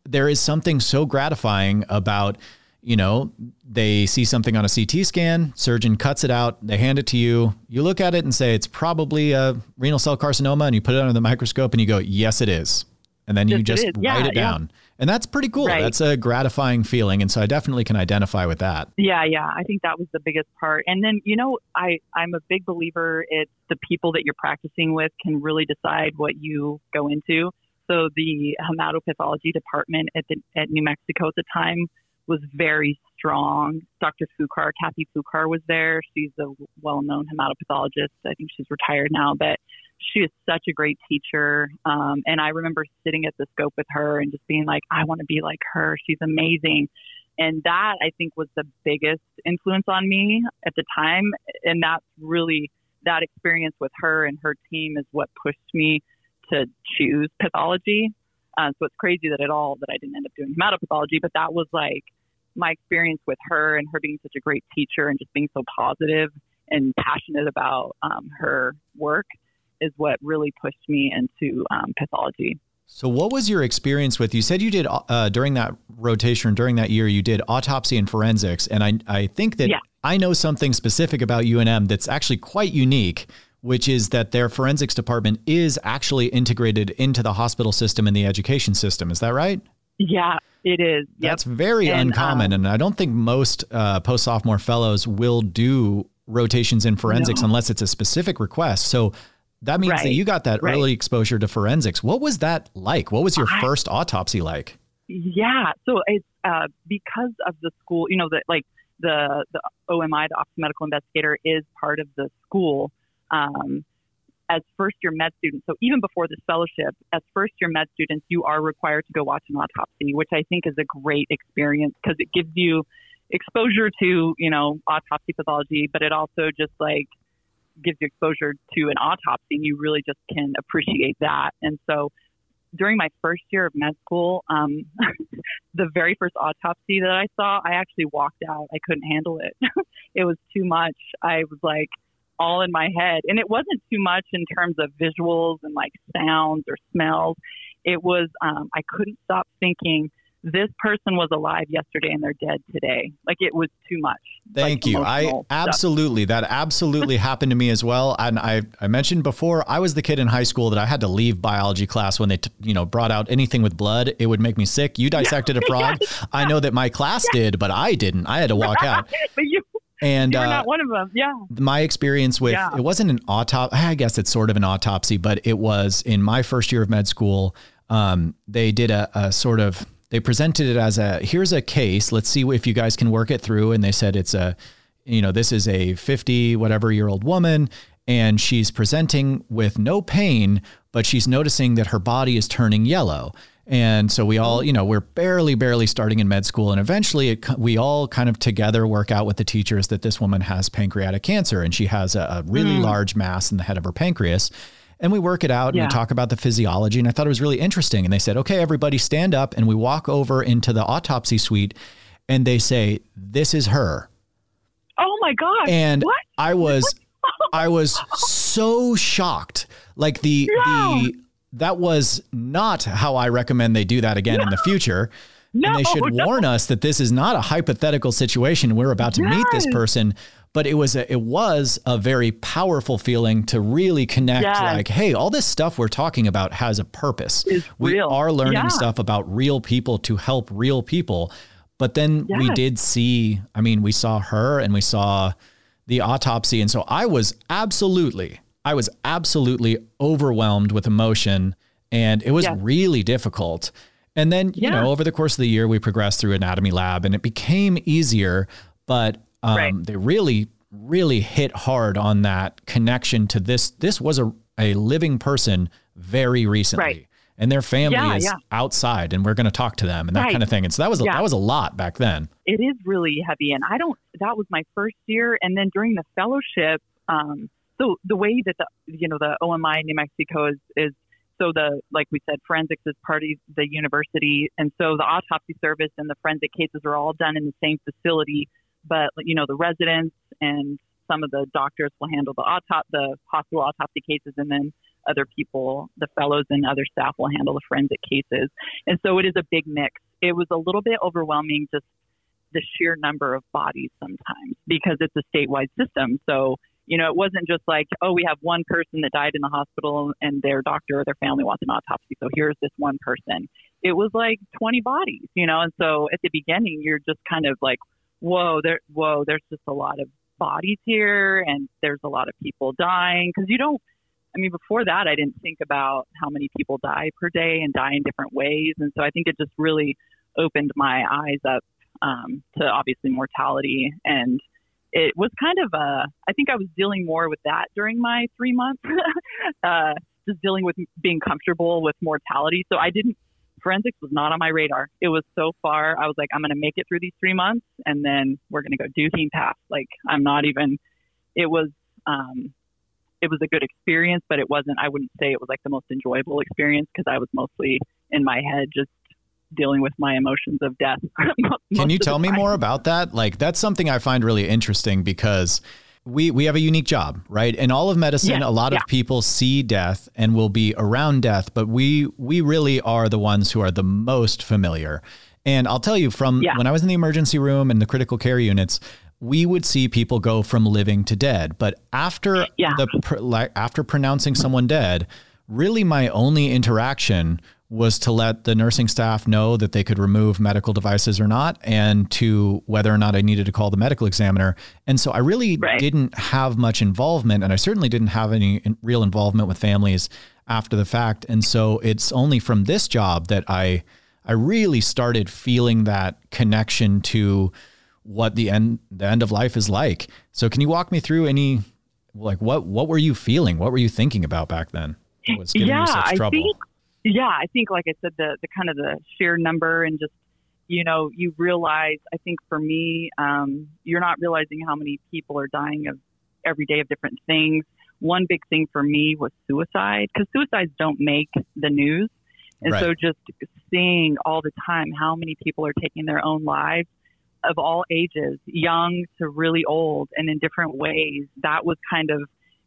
S1: there is something so gratifying about, you know, they see something on a CT scan, surgeon cuts it out, they hand it to you, you look at it and say it's probably a renal cell carcinoma, and you put it under the microscope and you go, yes, it is. And then you
S2: Yes, it
S1: just.
S2: Yeah,
S1: write it
S2: yeah.
S1: down. And that's pretty cool.
S2: Right.
S1: That's a gratifying feeling. And so I definitely can identify with that.
S2: Yeah, yeah. I think that was the biggest part. And then, you know, I, I'm a big believer it's the people that you're practicing with can really decide what you go into. So the hematopathology department at the at New Mexico at the time was very strong. Dr. Foucar, Kathy Foucar was there. She's a well-known hematopathologist. I think she's retired now, but she is such a great teacher. Um, and I remember sitting at the scope with her and just being like, I want to be like her. She's amazing. And that I think was the biggest influence on me at the time. And that's really that experience with her and her team is what pushed me to choose pathology. Uh, so it's crazy that at all that I didn't end up doing hematopathology, but that was like my experience with her and her being such a great teacher and just being so positive and passionate about um, her work is what really pushed me into um, pathology.
S1: So, what was your experience with? You said you did uh, during that rotation, during that year, you did autopsy and forensics, and I I think that
S2: Yeah.
S1: I know something specific about UNM that's actually quite unique, which is that their forensics department is actually integrated into the hospital system and the education system. Is that right?
S2: Yeah, it is. Yep.
S1: That's very
S2: And,
S1: uncommon,
S2: um,
S1: and I don't think most uh, post sophomore fellows will do rotations in forensics
S2: No.
S1: unless it's a specific request. So. That means that you got that
S2: right.
S1: early exposure to forensics. What was that like? What was your
S2: I-
S1: first autopsy like?
S2: Yeah, so it's uh, because of the school, you know, that like the the OMI, the Office of Medical Investigator, is part of the school. Um, as first year med students, so even before this fellowship, as first year med students, you are required to go watch an autopsy, which I think is a great experience because it gives you exposure to, you know, autopsy pathology, but it also just like gives you exposure to an autopsy and you really just can appreciate that. And so during my first year of med school, um, the very first autopsy that I saw, I actually walked out. I couldn't handle it. it was too much. I was like all in my head. And it wasn't too much in terms of visuals and like sounds or smells. It was, um, I couldn't stop thinking, this person was alive yesterday and they're dead today. Like it was too much.
S1: Thank
S2: like,
S1: you. I
S2: stuff.
S1: absolutely that absolutely happened to me as well. And I I mentioned before I was the kid in high school that I had to leave biology class when they t- you know brought out anything with blood. It would make me sick. You dissected a frog. I know that my class did, but I didn't. I had to walk out.
S2: but you,
S1: And
S2: you were
S1: uh,
S2: not one of them. Yeah.
S1: my experience with
S2: Yeah.
S1: it wasn't an autopsy. I guess it's sort of an autopsy, but it was in my first year of med school. Um, they did a, a sort of they presented it as a here's a case. Let's see if you guys can work it through. And they said it's a you know this is a 50 whatever year old woman and she's presenting with no pain, but she's noticing that her body is turning yellow. And so we all, you know, we're barely, barely starting in med school. And eventually it, we all kind of together work out with the teachers that this woman has pancreatic cancer and she has a, a really mm. large mass in the head of her pancreas. And we work it out and we talk about the physiology. And I thought it was really interesting. And they said, okay, everybody stand up. And we walk over into the autopsy suite and they say, this is her.
S2: Oh my gosh.
S1: And
S2: what?
S1: I was I was so shocked. Like the
S2: No.
S1: the that was not how I recommend they do that again in the future.
S2: No,
S1: and they should
S2: no.
S1: warn us that this is not a hypothetical situation. We're about to meet this person, but it was a, it was a very powerful feeling to really connect.
S2: Yes.
S1: Like, hey, all this stuff we're talking about has a purpose.
S2: Is
S1: we
S2: real.
S1: are learning
S2: Yeah.
S1: stuff about real people to help real people. But then we did see. I mean, we saw her and we saw the autopsy, and so I was absolutely, I was absolutely overwhelmed with emotion, and it was
S2: Yes.
S1: really difficult. And then, you
S2: Yeah.
S1: know, over the course of the year, we progressed through anatomy lab and it became easier, but um,
S2: Right.
S1: they really, really hit hard on that connection to this. This was a, a living person very recently.
S2: Right.
S1: And their family
S2: Yeah,
S1: is
S2: yeah.
S1: outside and we're going to talk to them and that
S2: Right.
S1: kind of thing. And so that was, a,
S2: Yeah.
S1: that was a lot back then.
S2: it is really heavy and i don't that was my first year and then during the fellowship um so the way that the you know the omi new mexico is is so the like we said, forensics is part of the university, and so the autopsy service and the forensic cases are all done in the same facility. But you know, the residents and some of the doctors will handle the autop the hospital autopsy cases, and then other people, the fellows and other staff will handle the forensic cases. And so it is a big mix. It was a little bit overwhelming just the sheer number of bodies sometimes because it's a statewide system. So, you know, it wasn't just like, oh, we have one person that died in the hospital and their doctor or their family wants an autopsy. So here's this one person. It was like 20 bodies, you know, and so at the beginning, you're just kind of like, whoa, there, whoa, there's just a lot of bodies here and there's a lot of people dying because you don't, I mean, before that, I didn't think about how many people die per day and die in different ways. And so I think it just really opened my eyes up um, to obviously mortality. And it was kind of a, I think I was dealing more with that during my three months, uh, just dealing with being comfortable with mortality. So I didn't, forensics was not on my radar. It was so far, I was like, I'm going to make it through these three months and then we're going to go do heme path. Like, I'm not even, it was, um, it was a good experience, but it wasn't, I wouldn't say it was like the most enjoyable experience because I was mostly in my head just dealing with my emotions of death.
S1: Can you tell me more about that? Like that's something I find really interesting because we we have a unique job, right? In all of medicine, a lot yeah. of people see death and will be around death, but we we really are the ones who are the most familiar. And I'll tell you from yeah. when I was in the emergency room and the critical care units, we would see people go from living to dead. But after yeah. the like after pronouncing someone dead, really my only interaction was to let the nursing staff know that they could remove medical devices or not, and to whether or not I needed to call the medical examiner. And so I really right. didn't have much involvement, and I certainly didn't have any real involvement with families after the fact. And so it's only from this job that I I really started feeling that connection to what the end the end of life is like. So can you walk me through any like what what were you feeling? What were you thinking about back then?
S2: yeah, I think yeah, I think, like I said, the, the kind of the sheer number and just, you know, you realize, I think for me, um, you're not realizing how many people are dying of every day of different things. One big thing for me was suicide because suicides don't make the news. And right. so just seeing all the time how many people are taking their own lives of all ages, young to really old and in different ways, that was kind of,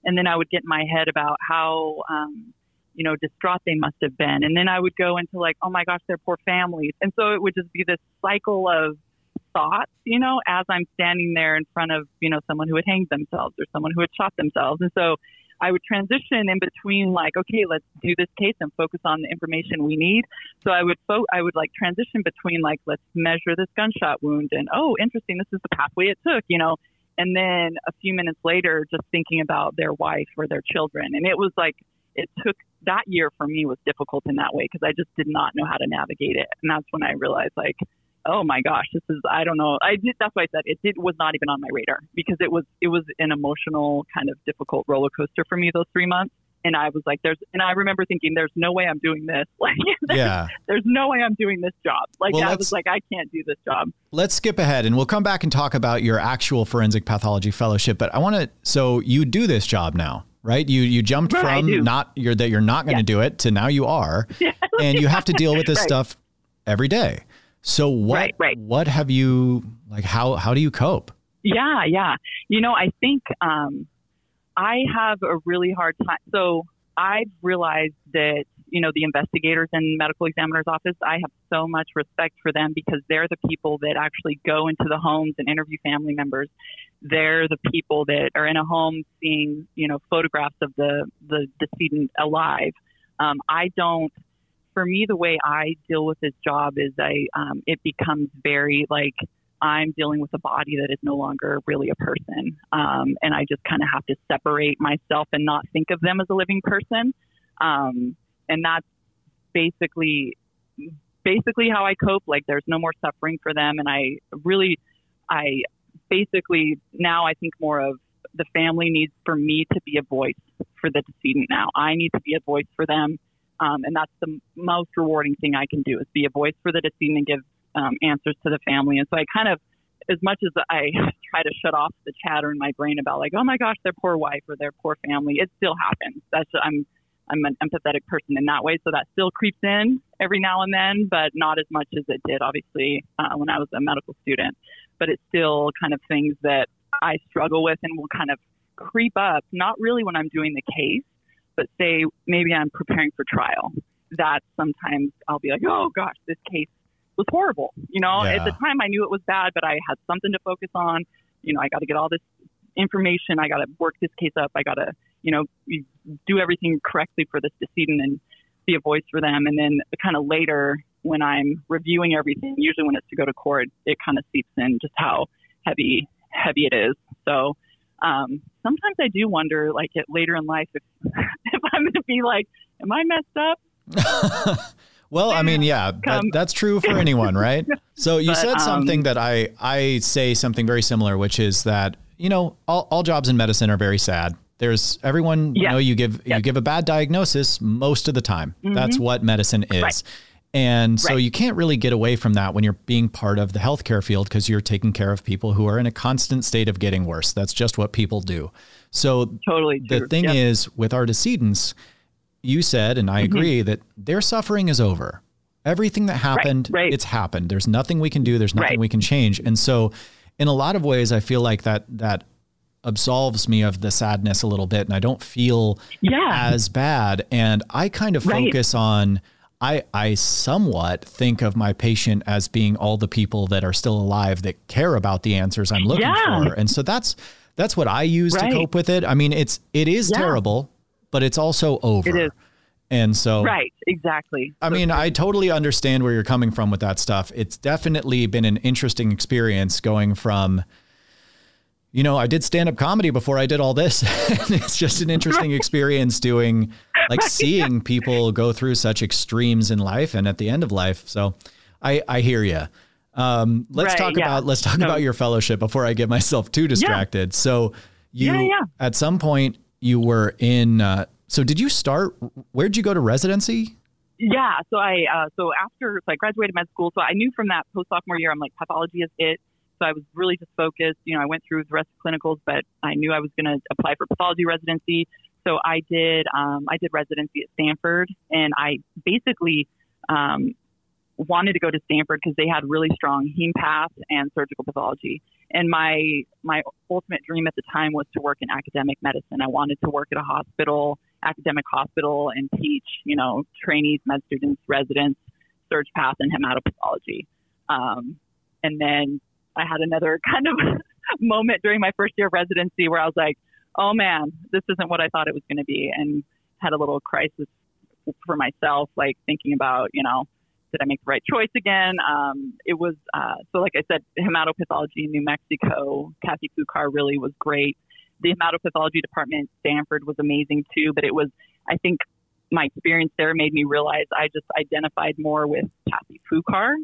S2: and then I would get in my head about how, um, you know, distraught they must have been. And then I would go into like, oh my gosh, their poor families. And so it would just be this cycle of thoughts, you know, as I'm standing there in front of, you know, someone who had hanged themselves or someone who had shot themselves. And so I would transition in between like, okay, let's do this case and focus on the information we need. So I would fo- I would like transition between like, let's measure this gunshot wound and oh, interesting, this is the pathway it took, you know. And then a few minutes later, just thinking about their wife or their children. And it was like it took that year for me was difficult in that way because I just did not know how to navigate it. And that's when I realized like, oh my gosh, this is I don't know. I did that's why I said it did was not even on my radar because it was it was an emotional kind of difficult roller coaster for me those three months. And I was like, there's, and I remember thinking, there's no way I'm doing this. Like, there's, yeah, there's no way I'm doing this job. Like, well, I was like, I can't do this job.
S1: Let's skip ahead and we'll come back and talk about your actual forensic pathology fellowship. But I want to, so you do this job now right? You you jumped right, from not you're that you're not going to yeah. do it to now you are, and you have to deal with this right. stuff every day. So what right, what have you like? How how do you cope?
S2: Yeah, yeah. You know, I think um, I have a really hard time. So I've realized that you know, the investigators in medical examiner's office, I have so much respect for them because they're the people that actually go into the homes and interview family members. They're the people that are in a home seeing, you know, photographs of the, the decedent alive. Um, I don't, for me, the way I deal with this job is I, um, it becomes very like, I'm dealing with a body that is no longer really a person. Um, and I just kind of have to separate myself and not think of them as a living person. Um, and that's basically basically how I cope. Like there's no more suffering for them, and I really, I basically now I think more of the family needs for me to be a voice for the decedent. Now I need to be a voice for them, um, and that's the most rewarding thing I can do is be a voice for the decedent and give um, answers to the family. And so I kind of as much as I try to shut off the chatter in my brain about like, oh my gosh, their poor wife or their poor family, it still happens. That's I'm I'm an empathetic person in that way, so that still creeps in every now and then, but not as much as it did, obviously, uh, when I was a medical student. But it's still kind of things that I struggle with and will kind of creep up, not really when I'm doing the case, but say maybe I'm preparing for trial. That sometimes I'll be like, oh gosh, this case was horrible. You know,
S1: Yeah.
S2: at the time I knew it was bad, but I had something to focus on. You know, I got to get all this information. I got to work this case up. I got to, you know, do everything correctly for this decedent and be a voice for them. And then kind of later when I'm reviewing everything, usually when it's to go to court, it kind of seeps in just how heavy, heavy it is. So, um, sometimes I do wonder, like, at later in life, if, if I'm going to be like, am I messed up?
S1: well, I mean, yeah, that, that's true for anyone, right? So you
S2: But,
S1: said something
S2: um,
S1: that I I say something very similar, which is that you know all, all jobs in medicine are very sad. There's everyone you know you give you
S2: Yes. Mm-hmm.
S1: give a bad diagnosis most of the time. That's what medicine is.
S2: Right.
S1: And so
S2: Right.
S1: you can't really get away from that when you're being part of the healthcare field because you're taking care of people who are in a constant state of getting worse. That's just what people do. So
S2: Totally
S1: the
S2: true.
S1: thing
S2: Yep.
S1: is with our decedents, you said, and I
S2: Mm-hmm.
S1: agree, that their suffering is over. Everything that happened,
S2: right.
S1: it's happened. There's nothing we can do. There's nothing
S2: Right.
S1: we can change. And so, in a lot of ways, I feel like that that absolves me of the sadness a little bit, and I don't feel
S2: yeah.
S1: as bad. And I kind of
S2: Right.
S1: focus on. I, I somewhat think of my patient as being all the people that are still alive that care about the answers I'm looking
S2: Yeah.
S1: for. And so that's that's what I use to cope with it. I mean, it's it is
S2: Yeah.
S1: terrible, but it's also over.
S2: It is.
S1: And so
S2: right. Exactly.
S1: I mean, I totally understand where you're coming from with that stuff. It's definitely been an interesting experience going from, you know, I did stand up comedy before I did all this. it's just an interesting experience doing, like, seeing people go through such extremes in life and at the end of life. So I, I hear you. Um, let's
S2: Right,
S1: talk
S2: yeah.
S1: about let's talk
S2: No.
S1: about your fellowship before I get myself too distracted. So you
S2: Yeah, yeah.
S1: at some point you were in. Uh, so did you start? Where'd you go to residency?
S2: Yeah. So I uh, so after so I graduated med school, so I knew from that post sophomore year, I'm like pathology is it. So I was really just focused. You know, I went through the rest of clinicals, but I knew I was going to apply for pathology residency. So I did um, I did residency at Stanford, and I basically um, wanted to go to Stanford because they had really strong heme path and surgical pathology. And my my ultimate dream at the time was to work in academic medicine. I wanted to work at a hospital, academic hospital, and teach, you know, trainees, med students, residents, surge path, and hematopathology. Um, and then I had another kind of moment during my first year of residency where I was like, "Oh man, this isn't what I thought it was going to be," and had a little crisis for myself, like thinking about, you know, did I make the right choice again? Um, it was uh, so, like I said, hematopathology in New Mexico. Kathy Foucar really was great. The hematopathology department at Stanford was amazing too, but it was, I think, my experience there made me realize I just identified more with Kathy Foucar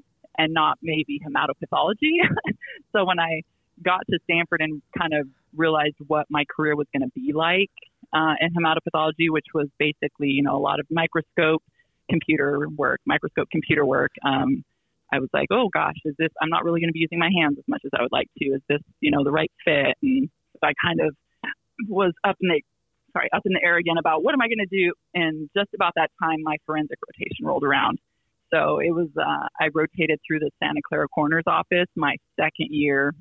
S2: and not maybe hematopathology. so when I got to Stanford and kind of realized what my career was going to be like uh, in hematopathology, which was basically, you know, a lot of microscope computer work, microscope computer work. Um, I was like, oh gosh, is this? I'm not really going to be using my hands as much as I would like to. Is this, you know, the right fit? And so I kind of was up in the sorry up in the air again about what am I going to do. And just about that time, my forensic rotation rolled around. So it was uh, I rotated through the Santa Clara Coroner's office my second year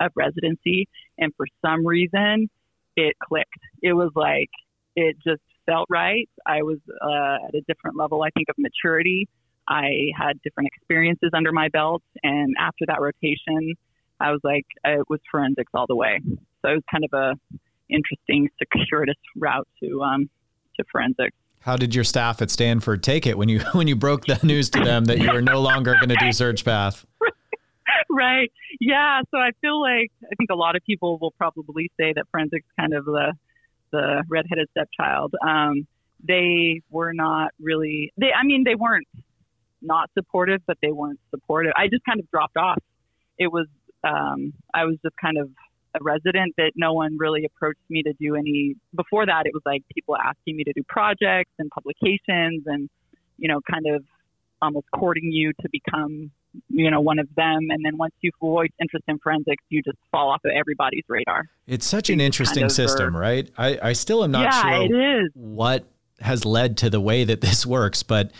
S2: of residency, and for some reason, it clicked. It was like it just felt right. I was uh, at a different level, I think, of maturity. I had different experiences under my belt, and after that rotation, I was like, it was forensics all the way. So it was kind of a interesting, circuitous route to um, to forensics.
S1: How did your staff at Stanford take it when you when you broke the news to them that you were no longer going to do Surge Path?
S2: right. Yeah. So I feel like I think a lot of people will probably say that forensics kind of the the redheaded stepchild. Um, they were not really. They. I mean, they weren't not supportive, but they weren't supportive. I just kind of dropped off. It was. Um, I was just kind of a resident that no one really approached me to do any. Before that, it was like people asking me to do projects and publications, and you know, kind of almost courting you to become you know, one of them. And then once you voice interest in forensics, you just fall off of everybody's radar.
S1: It's such an interesting
S2: kind of uh,
S1: system,
S2: are-
S1: right? I, I still am not
S2: yeah,
S1: sure
S2: it is.
S1: what has led to the way that this works, but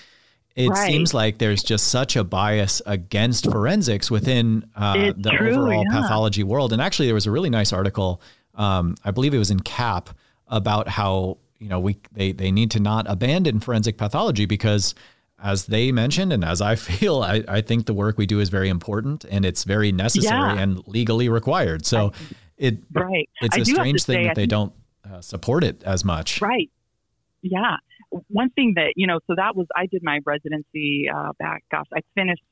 S1: it
S2: Right.
S1: seems like there's just such a bias against forensics within uh, the
S2: true,
S1: overall
S2: yeah.
S1: pathology world. And actually, there was a really nice article. Um, I believe it was in CAP about how you know we they they need to not abandon forensic pathology because. As they mentioned, and as I feel, I, I think the work we do is very important and it's very necessary
S2: Yeah.
S1: and legally required. So it
S2: Right.
S1: it's
S2: I
S1: a strange thing
S2: say, I
S1: that they
S2: think-
S1: don't uh, support it as much.
S2: Right. Yeah. One thing that, you know, so that was, I did my residency uh, back, gosh, I finished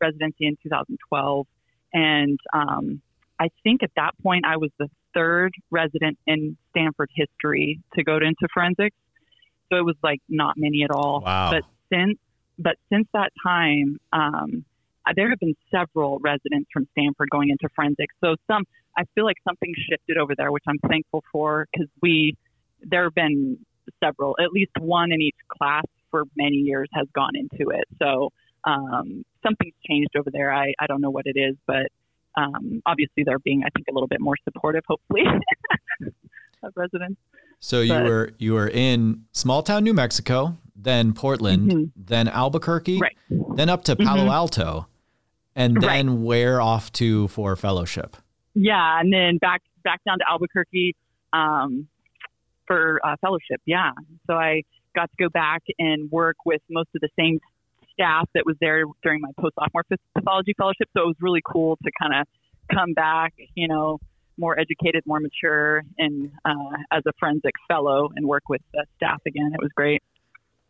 S2: residency in 2012. And um, I think at that point, I was the third resident in Stanford history to go into forensics. So it was like not many at all.
S1: Wow.
S2: But since, but since that time, um, there have been several residents from Stanford going into forensics. So some, I feel like something shifted over there, which I'm thankful for because we, there have been several, at least one in each class for many years has gone into it. So um, something's changed over there. I, I don't know what it is, but um, obviously they're being, I think, a little bit more supportive, hopefully, of residents.
S1: So you
S2: But-
S1: were you were in small town New Mexico, then Portland,
S2: Mhm.
S1: then Albuquerque,
S2: Right.
S1: then up to Palo
S2: Mhm.
S1: Alto, and
S2: Right.
S1: then where off to for fellowship.
S2: Yeah, and then back back down to Albuquerque um, for uh, fellowship. Yeah, so I got to go back and work with most of the same staff that was there during my post sophomore pathology fellowship. So it was really cool to kind of come back, you know, more educated, more mature, and uh, as a forensic fellow and work with the staff again. It was great.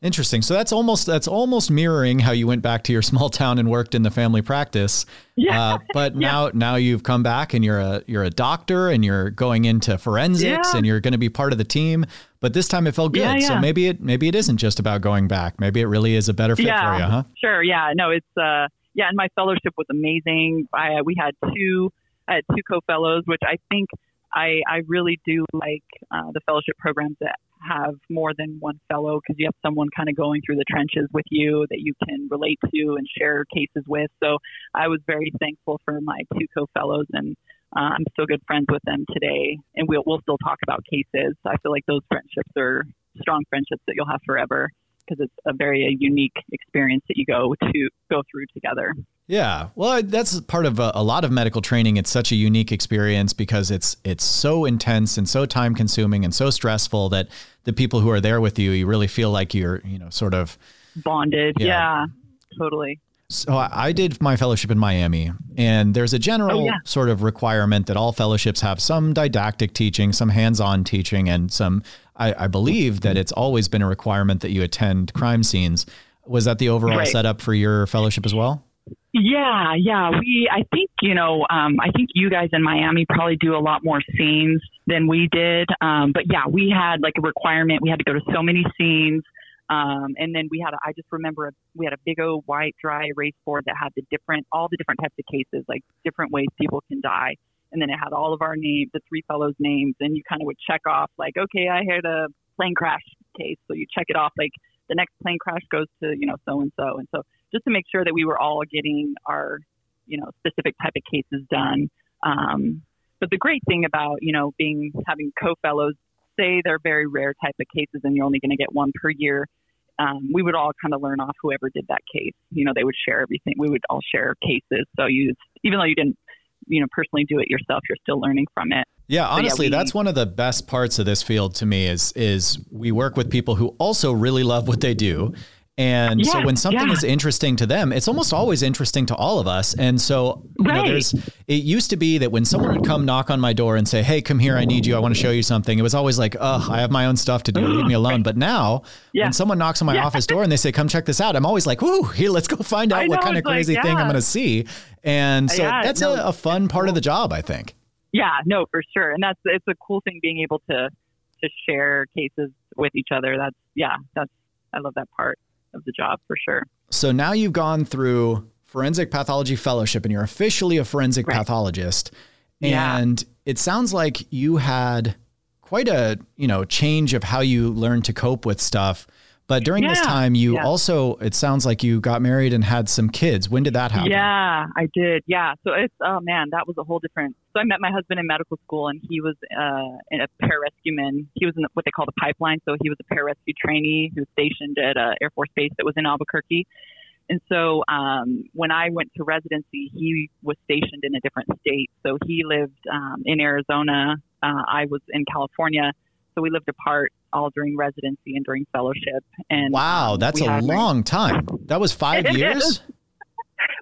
S1: Interesting. So that's almost that's almost mirroring how you went back to your small town and worked in the family practice.
S2: Yeah.
S1: Uh, but
S2: Yeah.
S1: now now you've come back and you're a you're a doctor and you're going into forensics
S2: Yeah.
S1: and you're going to be part of the team. But this time it felt good.
S2: Yeah,
S1: So maybe it maybe it isn't just about going back. Maybe it really is a better fit for you, huh?
S2: Sure. Yeah. No, it's uh yeah, and my fellowship was amazing. I we had two I had two co-fellows, which I think I I really do like uh, the fellowship programs that have more than one fellow because you have someone kind of going through the trenches with you that you can relate to and share cases with. So I was very thankful for my two co-fellows and. Uh, I'm still good friends with them today, and we'll we'll still talk about cases. I feel like those friendships are strong friendships that you'll have forever because it's a very uh, unique experience that you go to go through together.
S1: Yeah, well, that's part of a, a lot of medical training. It's such a unique experience because it's it's so intense and so time consuming and so stressful that the people who are there with you, you really feel like you're, you know, sort of.
S2: Bonded,
S1: Yeah.
S2: yeah, totally.
S1: So I did my fellowship in Miami, and there's a general
S2: Oh, yeah.
S1: sort of requirement that all fellowships have some didactic teaching, some hands-on teaching, and some. I, I believe that it's always been a requirement that you attend crime scenes. Was that the overall
S2: Right.
S1: setup for your fellowship as well?
S2: Yeah, yeah. We, I think, you know, um, I think you guys in Miami probably do a lot more scenes than we did. Um, but yeah, we had like a requirement. We had to go to so many scenes. Um, and then we had, a, I just remember a, we had a big old white dry erase board that had the different, all the different types of cases, like different ways people can die. And then it had all of our names, the three fellows' names, and you kind of would check off, like, okay, I had a plane crash case, so you check it off, like the next plane crash goes to, you know, so and so, and so just to make sure that we were all getting our, you know, specific type of cases done. Um, but the great thing about, you know, being having co-fellows, say they're very rare type of cases, and you're only going to get one per year. Um, we would all kind of learn off whoever did that case. You know, they would share everything. We would all share cases. So you, even though you didn't, you know, personally do it yourself, you're still learning from it.
S1: Yeah,
S2: yeah,
S1: honestly,
S2: we-
S1: that's one of the best parts of this field to me is is we work with people who also really love what they do. And so when something
S2: yeah.
S1: is interesting to them, it's almost always interesting to all of us. And so, you know,
S2: Right.
S1: there's it used to be that when someone would come knock on my door and say, "Hey, come here, I need you. I want to show you something." It was always like, "Oh, I have my own stuff to do. Leave me alone." But now,
S2: Yeah.
S1: when someone knocks on my office door and they say, "Come check this out," I'm always like, "Whoo, here, let's go find out what kind of
S2: it's like,
S1: crazy thing I'm going to see." And so that's
S2: no,
S1: a, a fun part of the job, I think.
S2: Yeah, no, for sure. And that's it's a cool thing being able to to share cases with each other. That's yeah, that's I love that part of the job for sure.
S1: So now you've gone through forensic pathology fellowship and you're officially a forensic
S2: Right.
S1: pathologist.
S2: Yeah.
S1: And it sounds like you had quite a, you know, change of how you learned to cope with stuff. But during this time, you
S2: yeah.
S1: also, it sounds like you got married and had some kids. When did that happen?
S2: Yeah, I did. Yeah. So it's oh man, that was a whole different. So I met my husband in medical school, and he was uh, in a pararescueman. He was in what they call the pipeline. So he was a pararescue trainee who was stationed at a Air Force base that was in Albuquerque. And so um, when I went to residency, he was stationed in a different state. So he lived um, in Arizona. Uh, I was in California. So we lived apart all during residency and during fellowship. And
S1: Wow,
S2: um,
S1: that's a
S2: my-
S1: long time. That was five years?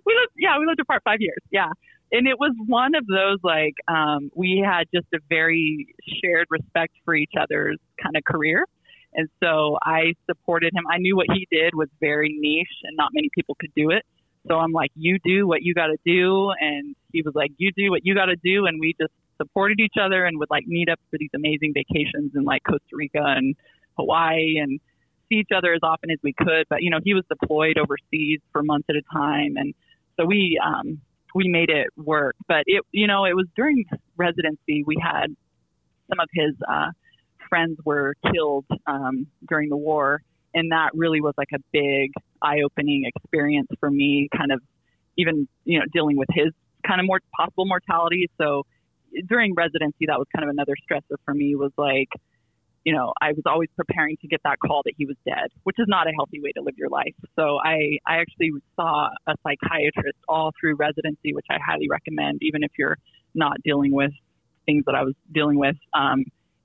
S2: we lived yeah we lived apart five years yeah. And it was one of those like um we had just a very shared respect for each other's kind of career. And so i supported him. I knew what he did was very niche and not many people could do it. So i'm like you do what you got to do. And he was like you do what you got to do. And we just supported each other and would like meet up for these amazing vacations in like costa rica and hawaii and see each other as often as we could. But you know, he was deployed overseas for months at a time, and so we um, we made it work. But it you know it was during residency we had some of his uh, friends were killed um, during the war, and that really was like a big eye-opening experience for me. Kind of even you know dealing with his kind of more possible mortality. So during residency, that was kind of another stressor for me. Was like you know, I was always preparing to get that call that he was dead, which is not a healthy way to live your life. So I, I actually saw a psychiatrist all through residency, which I highly recommend, even if you're not dealing with things that I was dealing with, um,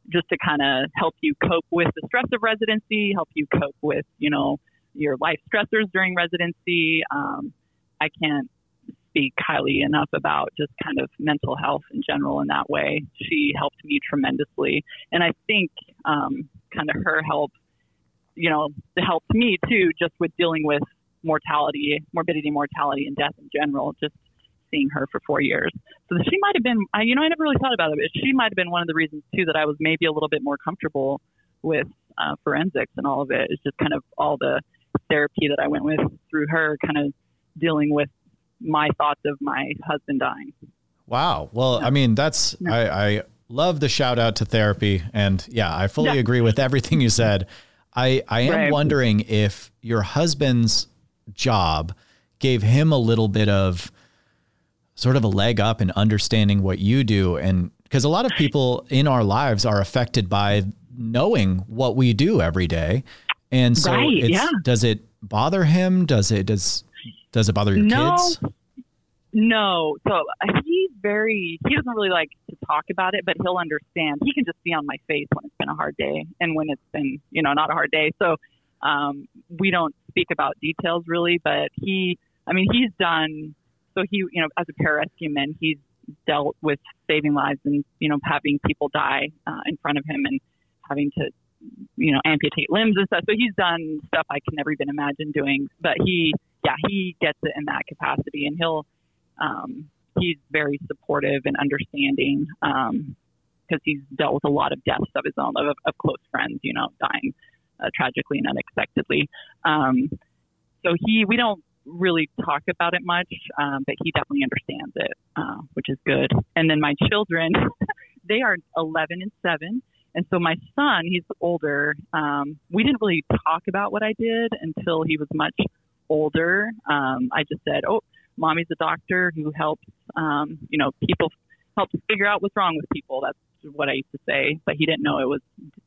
S2: just to kind of help you cope with the stress of residency, help you cope with, you know, your life stressors during residency. Um, I can't speak highly enough about just kind of mental health in general in that way. She helped me tremendously. And I think um, kind of her help, you know, helped me too, just with dealing with mortality, morbidity, mortality, and death in general, just seeing her for four years. So she might have been, I, you know, I never really thought about it, but she might have been one of the reasons too that I was maybe a little bit more comfortable with uh, forensics and all of it. It's just kind of all the therapy that I went with through her, kind of dealing with my thoughts of my husband dying.
S1: Wow. Well, I mean, that's,
S2: No.
S1: I, I love the shout out to therapy. And yeah, I fully
S2: Yeah.
S1: agree with everything you said. I, I am
S2: Right.
S1: wondering if your husband's job gave him a little bit of sort of a leg up in understanding what you do. And because a lot of people in our lives are affected by knowing what we do every day. And so
S2: Right,
S1: it's,
S2: yeah.
S1: does it bother him? Does it, does, does it bother your
S2: No.
S1: kids?
S2: No, so uh, he's very, he doesn't really like to talk about it, but he'll understand. He can just see on my face when it's been a hard day and when it's been, you know, not a hard day. So um, we don't speak about details really, but he, I mean, he's done, so he, you know, as a pararescueman, he's dealt with saving lives and, you know, having people die uh, in front of him and having to, you know, amputate limbs and stuff. So he's done stuff I can never even imagine doing, but he, yeah, he gets it in that capacity and he'll, um, he's very supportive and understanding because he's dealt with a lot of deaths of his own, of, of close friends, you know, dying uh, tragically and unexpectedly. Um, so he, we don't really talk about it much, um, but he definitely understands it, uh, which is good. And then my children, they are 11 and 7. And so my son, he's older. Um, we didn't really talk about what I did until he was much older. Um, I just said, "Oh, mommy's a doctor who helps, um, you know, people helps figure out what's wrong with people." That's what I used to say, but he didn't know it was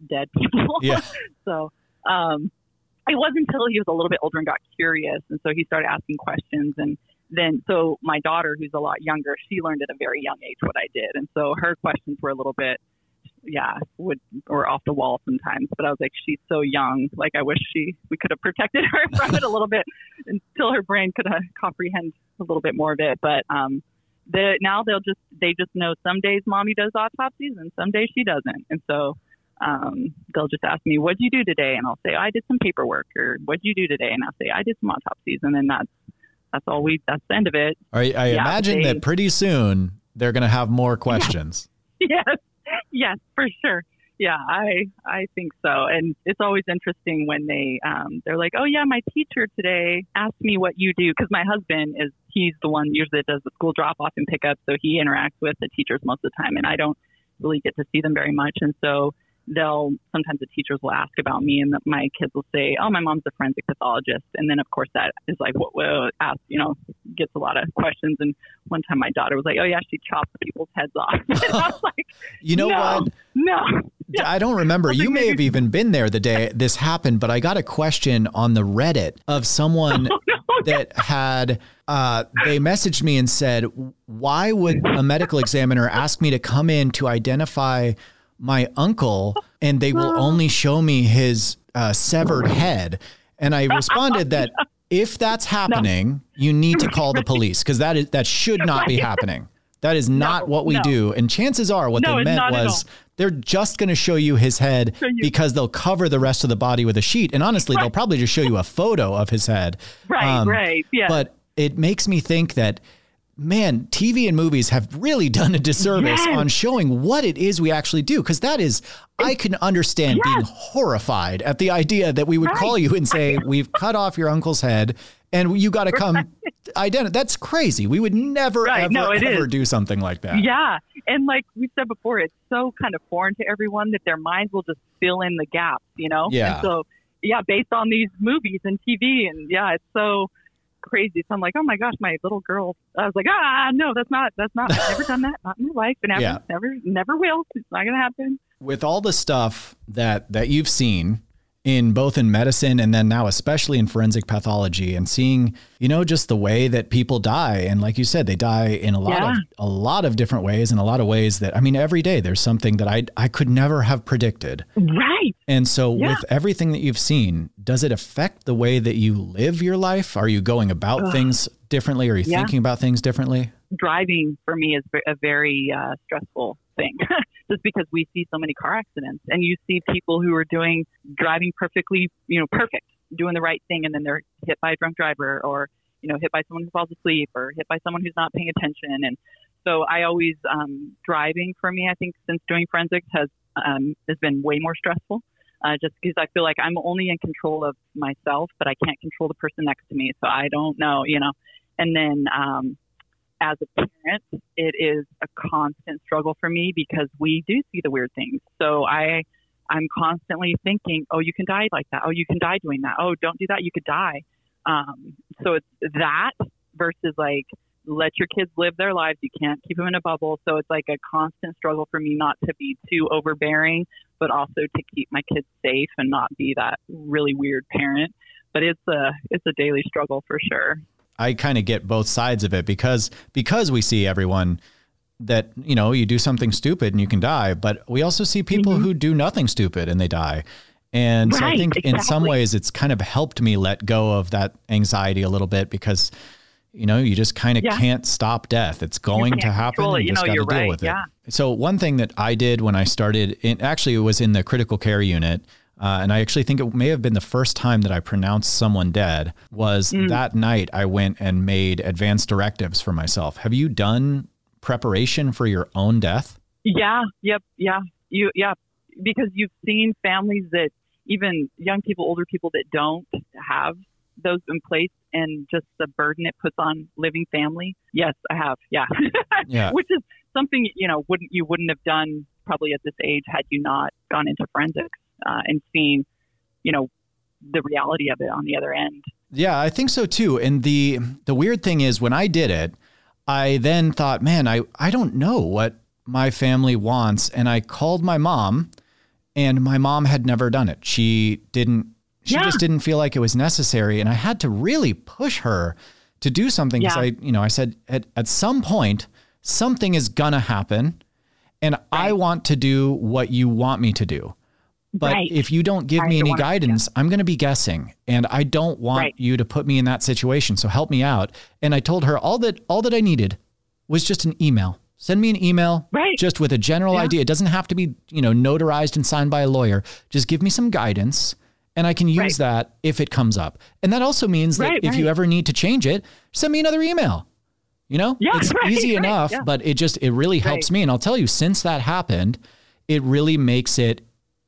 S2: dead people.
S1: Yeah.
S2: so um, it wasn't until he was a little bit older and got curious, and so he started asking questions. And then, so my daughter, who's a lot younger, she learned at a very young age what I did, and so her questions were a little bit yeah, would or off the wall sometimes. But I was like, she's so young. Like I wish she we could have protected her from it a little bit until her brain could uh, comprehend a little bit more of it. But um, the now they'll just they just know some days mommy does autopsies and some days she doesn't, and so. Um, they'll just ask me, "What'd you do today?" And I'll say, "I did some paperwork." Or "What'd you do today?" And I'll say, "I did some autopsies." And then that's that's all we. That's the end of it.
S1: I, I
S2: Yeah,
S1: imagine
S2: they-
S1: that pretty soon they're going to have more questions.
S2: yes, yes, for sure. Yeah, I I think so. And it's always interesting when they um they're like, "Oh yeah, my teacher today asked me what you do because my husband is he's the one usually does the school drop off and pick up, so he interacts with the teachers most of the time and I don't really get to see them very much. And so they'll sometimes the teachers will ask about me, and my kids will say, "Oh, my mom's a forensic pathologist," and then of course that is like what will ask, you know, gets a lot of questions. And one time my daughter was like, "Oh yeah, she chops people's heads off," and I was like,
S1: "You know
S2: no,
S1: what?
S2: No."
S1: I don't remember. You may have even been there the day this happened, but I got a question on the Reddit of someone oh, no, that had uh, they messaged me and said, "Why would a medical examiner ask me to come in to identify my uncle, and they will only show me his uh, severed head?" And I responded that if that's happening, no. you need to call the police because that is that should not be happening. That is not no, what we no. do. And chances are, what they meant was they're just going to show you his head because they'll cover the rest of the body with a sheet. And honestly, right. they'll probably just show you a photo of his head.
S2: Right, um, right, yeah.
S1: But it makes me think that man, TV and movies have really done a disservice yes. on showing what it is we actually do. Because that is, I can understand yes. being horrified at the idea that we would right. call you and say, We've cut off your uncle's head and you got to come right. identify. That's crazy. We would never, right. ever, no, ever is. do something like that.
S2: Yeah. And like we said before, it's so kind of foreign to everyone that their minds will just fill in the gaps, you know?
S1: Yeah.
S2: And so, yeah, based on these movies and TV. And yeah, it's so crazy. So I'm like, oh my gosh, my little girl. I was like, ah, no, that's not, that's not, I've never done that. Not in my life. And never, yeah. never, never will. It's not going to happen.
S1: With all the stuff that, that you've seen, in both in medicine and then now especially in forensic pathology and seeing you know just the way that people die and like you said they die in a lot yeah. of a lot of different ways in a lot of ways that I mean every day there's something that I I could never have predicted
S2: right
S1: and so yeah. with everything that you've seen does it affect the way that you live your life are you going about Ugh. things differently are you yeah. thinking about things differently
S2: driving for me is a very uh, stressful thing just because we see so many car accidents and you see people who are doing driving perfectly, you know, perfect, doing the right thing and then they're hit by a drunk driver or, you know, hit by someone who falls asleep or hit by someone who's not paying attention. And so I always, um, driving for me, I think since doing forensics has, um, has been way more stressful. Uh, just because I feel like I'm only in control of myself, but I can't control the person next to me. So I don't know, you know. And then um, as a parent, it is a constant struggle for me because we do see the weird things. So I, I'm constantly thinking, oh, you can die like that. Oh, you can die doing that. Oh, don't do that. You could die. Um, so it's that versus like, let your kids live their lives. You can't keep them in a bubble. So it's like a constant struggle for me not to be too overbearing, but also to keep my kids safe and not be that really weird parent. But it's a it's a daily struggle for sure.
S1: I kind of get both sides of it because because we see everyone that you know you do something stupid and you can die, but we also see people mm-hmm. who do nothing stupid and they die. And right, so I think exactly. in some ways it's kind of helped me let go of that anxiety a little bit because you know you just kind of yeah. can't stop death. It's going to happen.
S2: You,
S1: you
S2: just
S1: got
S2: to
S1: deal
S2: right.
S1: with
S2: yeah.
S1: it. So one thing that I did when I started, in, actually it was in the critical care unit. Uh, and I actually think it may have been the first time that I pronounced someone dead was mm. that night I went and made advanced directives for myself. Have you done preparation for your own death?
S2: Yeah, yep, yeah. You yeah, because you've seen families that even young people, older people that don't have those in place and just the burden it puts on living family. Yes, I have. Yeah.
S1: yeah.
S2: Which is something, you know, wouldn't you wouldn't have done probably at this age had you not gone into forensics uh, and seeing, you know, the reality of it on the other end.
S1: Yeah, I think so too. And the the weird thing is when I did it, I then thought, man, I, I don't know what my family wants. And I called my mom and my mom had never done it. She didn't she yeah. just didn't feel like it was necessary. And I had to really push her to do something because yeah. I, you know, I said at, at some point, something is gonna happen. And right. I want to do what you want me to do. But right. if you don't give I me any guidance, I'm going to be guessing and I don't want right. you to put me in that situation. So help me out. And I told her all that all that I needed was just an email. Send me an email
S2: right.
S1: just with a general yeah. idea. It doesn't have to be, you know, notarized and signed by a lawyer. Just give me some guidance and I can use right. that if it comes up. And that also means that if you ever need to change it, send me another email. You know,
S2: yeah,
S1: it's easy enough, yeah. but it just it really helps me. And I'll tell you, since that happened, it really makes it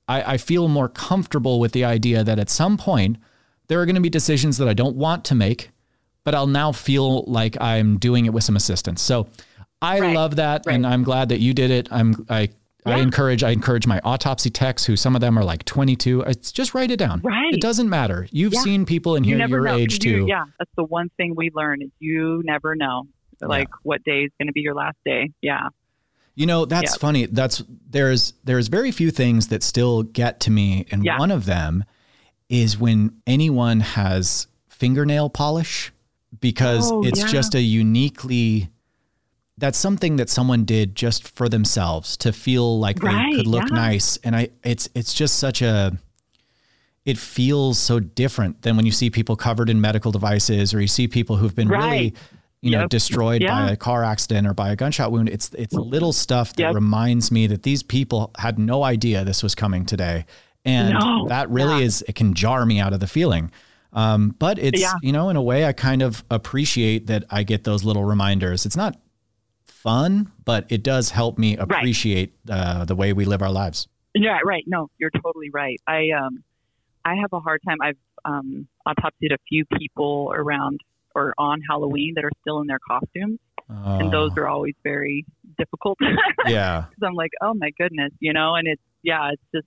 S1: I, I feel more comfortable with the idea that at some point there are going to be decisions that I don't want to make, but I'll now feel like I'm doing it with some assistance. So I right. love that, right. and I'm glad that you did it. I'm I I encourage I encourage my autopsy techs who some of them are like 22. Uh, it's just write it down.
S2: Right.
S1: It doesn't matter. You've
S2: Yeah.
S1: seen people in here
S2: never
S1: your
S2: know.
S1: age
S2: You-
S1: too.
S2: Yeah, that's the one thing we learn is you never know, like what day is going to be your last day. Yeah,
S1: You know, that's funny. That's there's there's very few things that still get to me, and
S2: Yeah.
S1: one of them is when anyone has fingernail polish because
S2: Oh,
S1: it's
S2: yeah.
S1: just a uniquely that's something that someone did just for themselves to feel like
S2: Right,
S1: they could look
S2: yeah.
S1: nice and I it's it's just such a it feels so different than when you see people covered in medical devices or you see people who've been really
S2: Right.
S1: you know
S2: Yep.
S1: destroyed by a car accident or by a gunshot wound it's it's little stuff that
S2: Yep.
S1: reminds me that these people had no idea this was coming today and
S2: No.
S1: that really
S2: Yeah.
S1: is it can jar me out of the feeling um, but it's
S2: Yeah.
S1: you know in a way i kind of appreciate that i get those little reminders it's not fun but it does help me appreciate uh, the way we live our lives
S2: yeah, right. No, you're totally right. I um, I have a hard time. I've um, autopsied a few people around or on Halloween that are still in their costumes, and those
S1: Oh,
S2: are always very difficult.
S1: Yeah.
S2: because I'm like, oh my goodness, you know. And it's yeah, it's just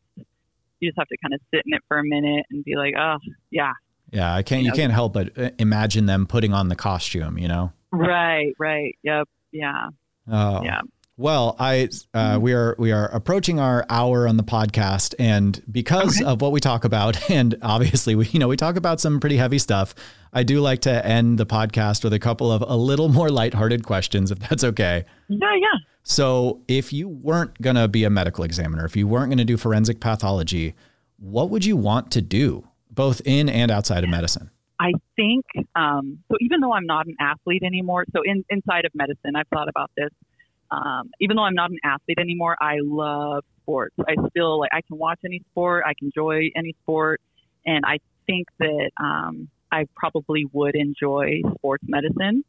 S2: you just have to kind of sit in it for a minute and be like, oh yeah,
S1: yeah i can't
S2: You
S1: you
S2: know,
S1: can't help but uh, imagine them putting on the costume you know?
S2: Right, right, yep, yeah,
S1: oh.
S2: Yeah.
S1: Well, I uh, we are we are approaching our hour on the podcast, and because
S2: Okay.
S1: of what we talk about, and obviously we you know we talk about some pretty heavy stuff. I do like to end the podcast with a couple of a little more lighthearted questions, if that's okay.
S2: Yeah, yeah.
S1: So, if you weren't gonna be a medical examiner, if you weren't gonna do forensic pathology, what would you want to do, both in and outside of medicine?
S2: I think um, so. Even though I'm not an athlete anymore, so in, inside of medicine, I've thought about this. Um, even though I'm not an athlete anymore, I love sports. I still like. I can watch any sport. I can enjoy any sport, and I think that um, I probably would enjoy sports medicine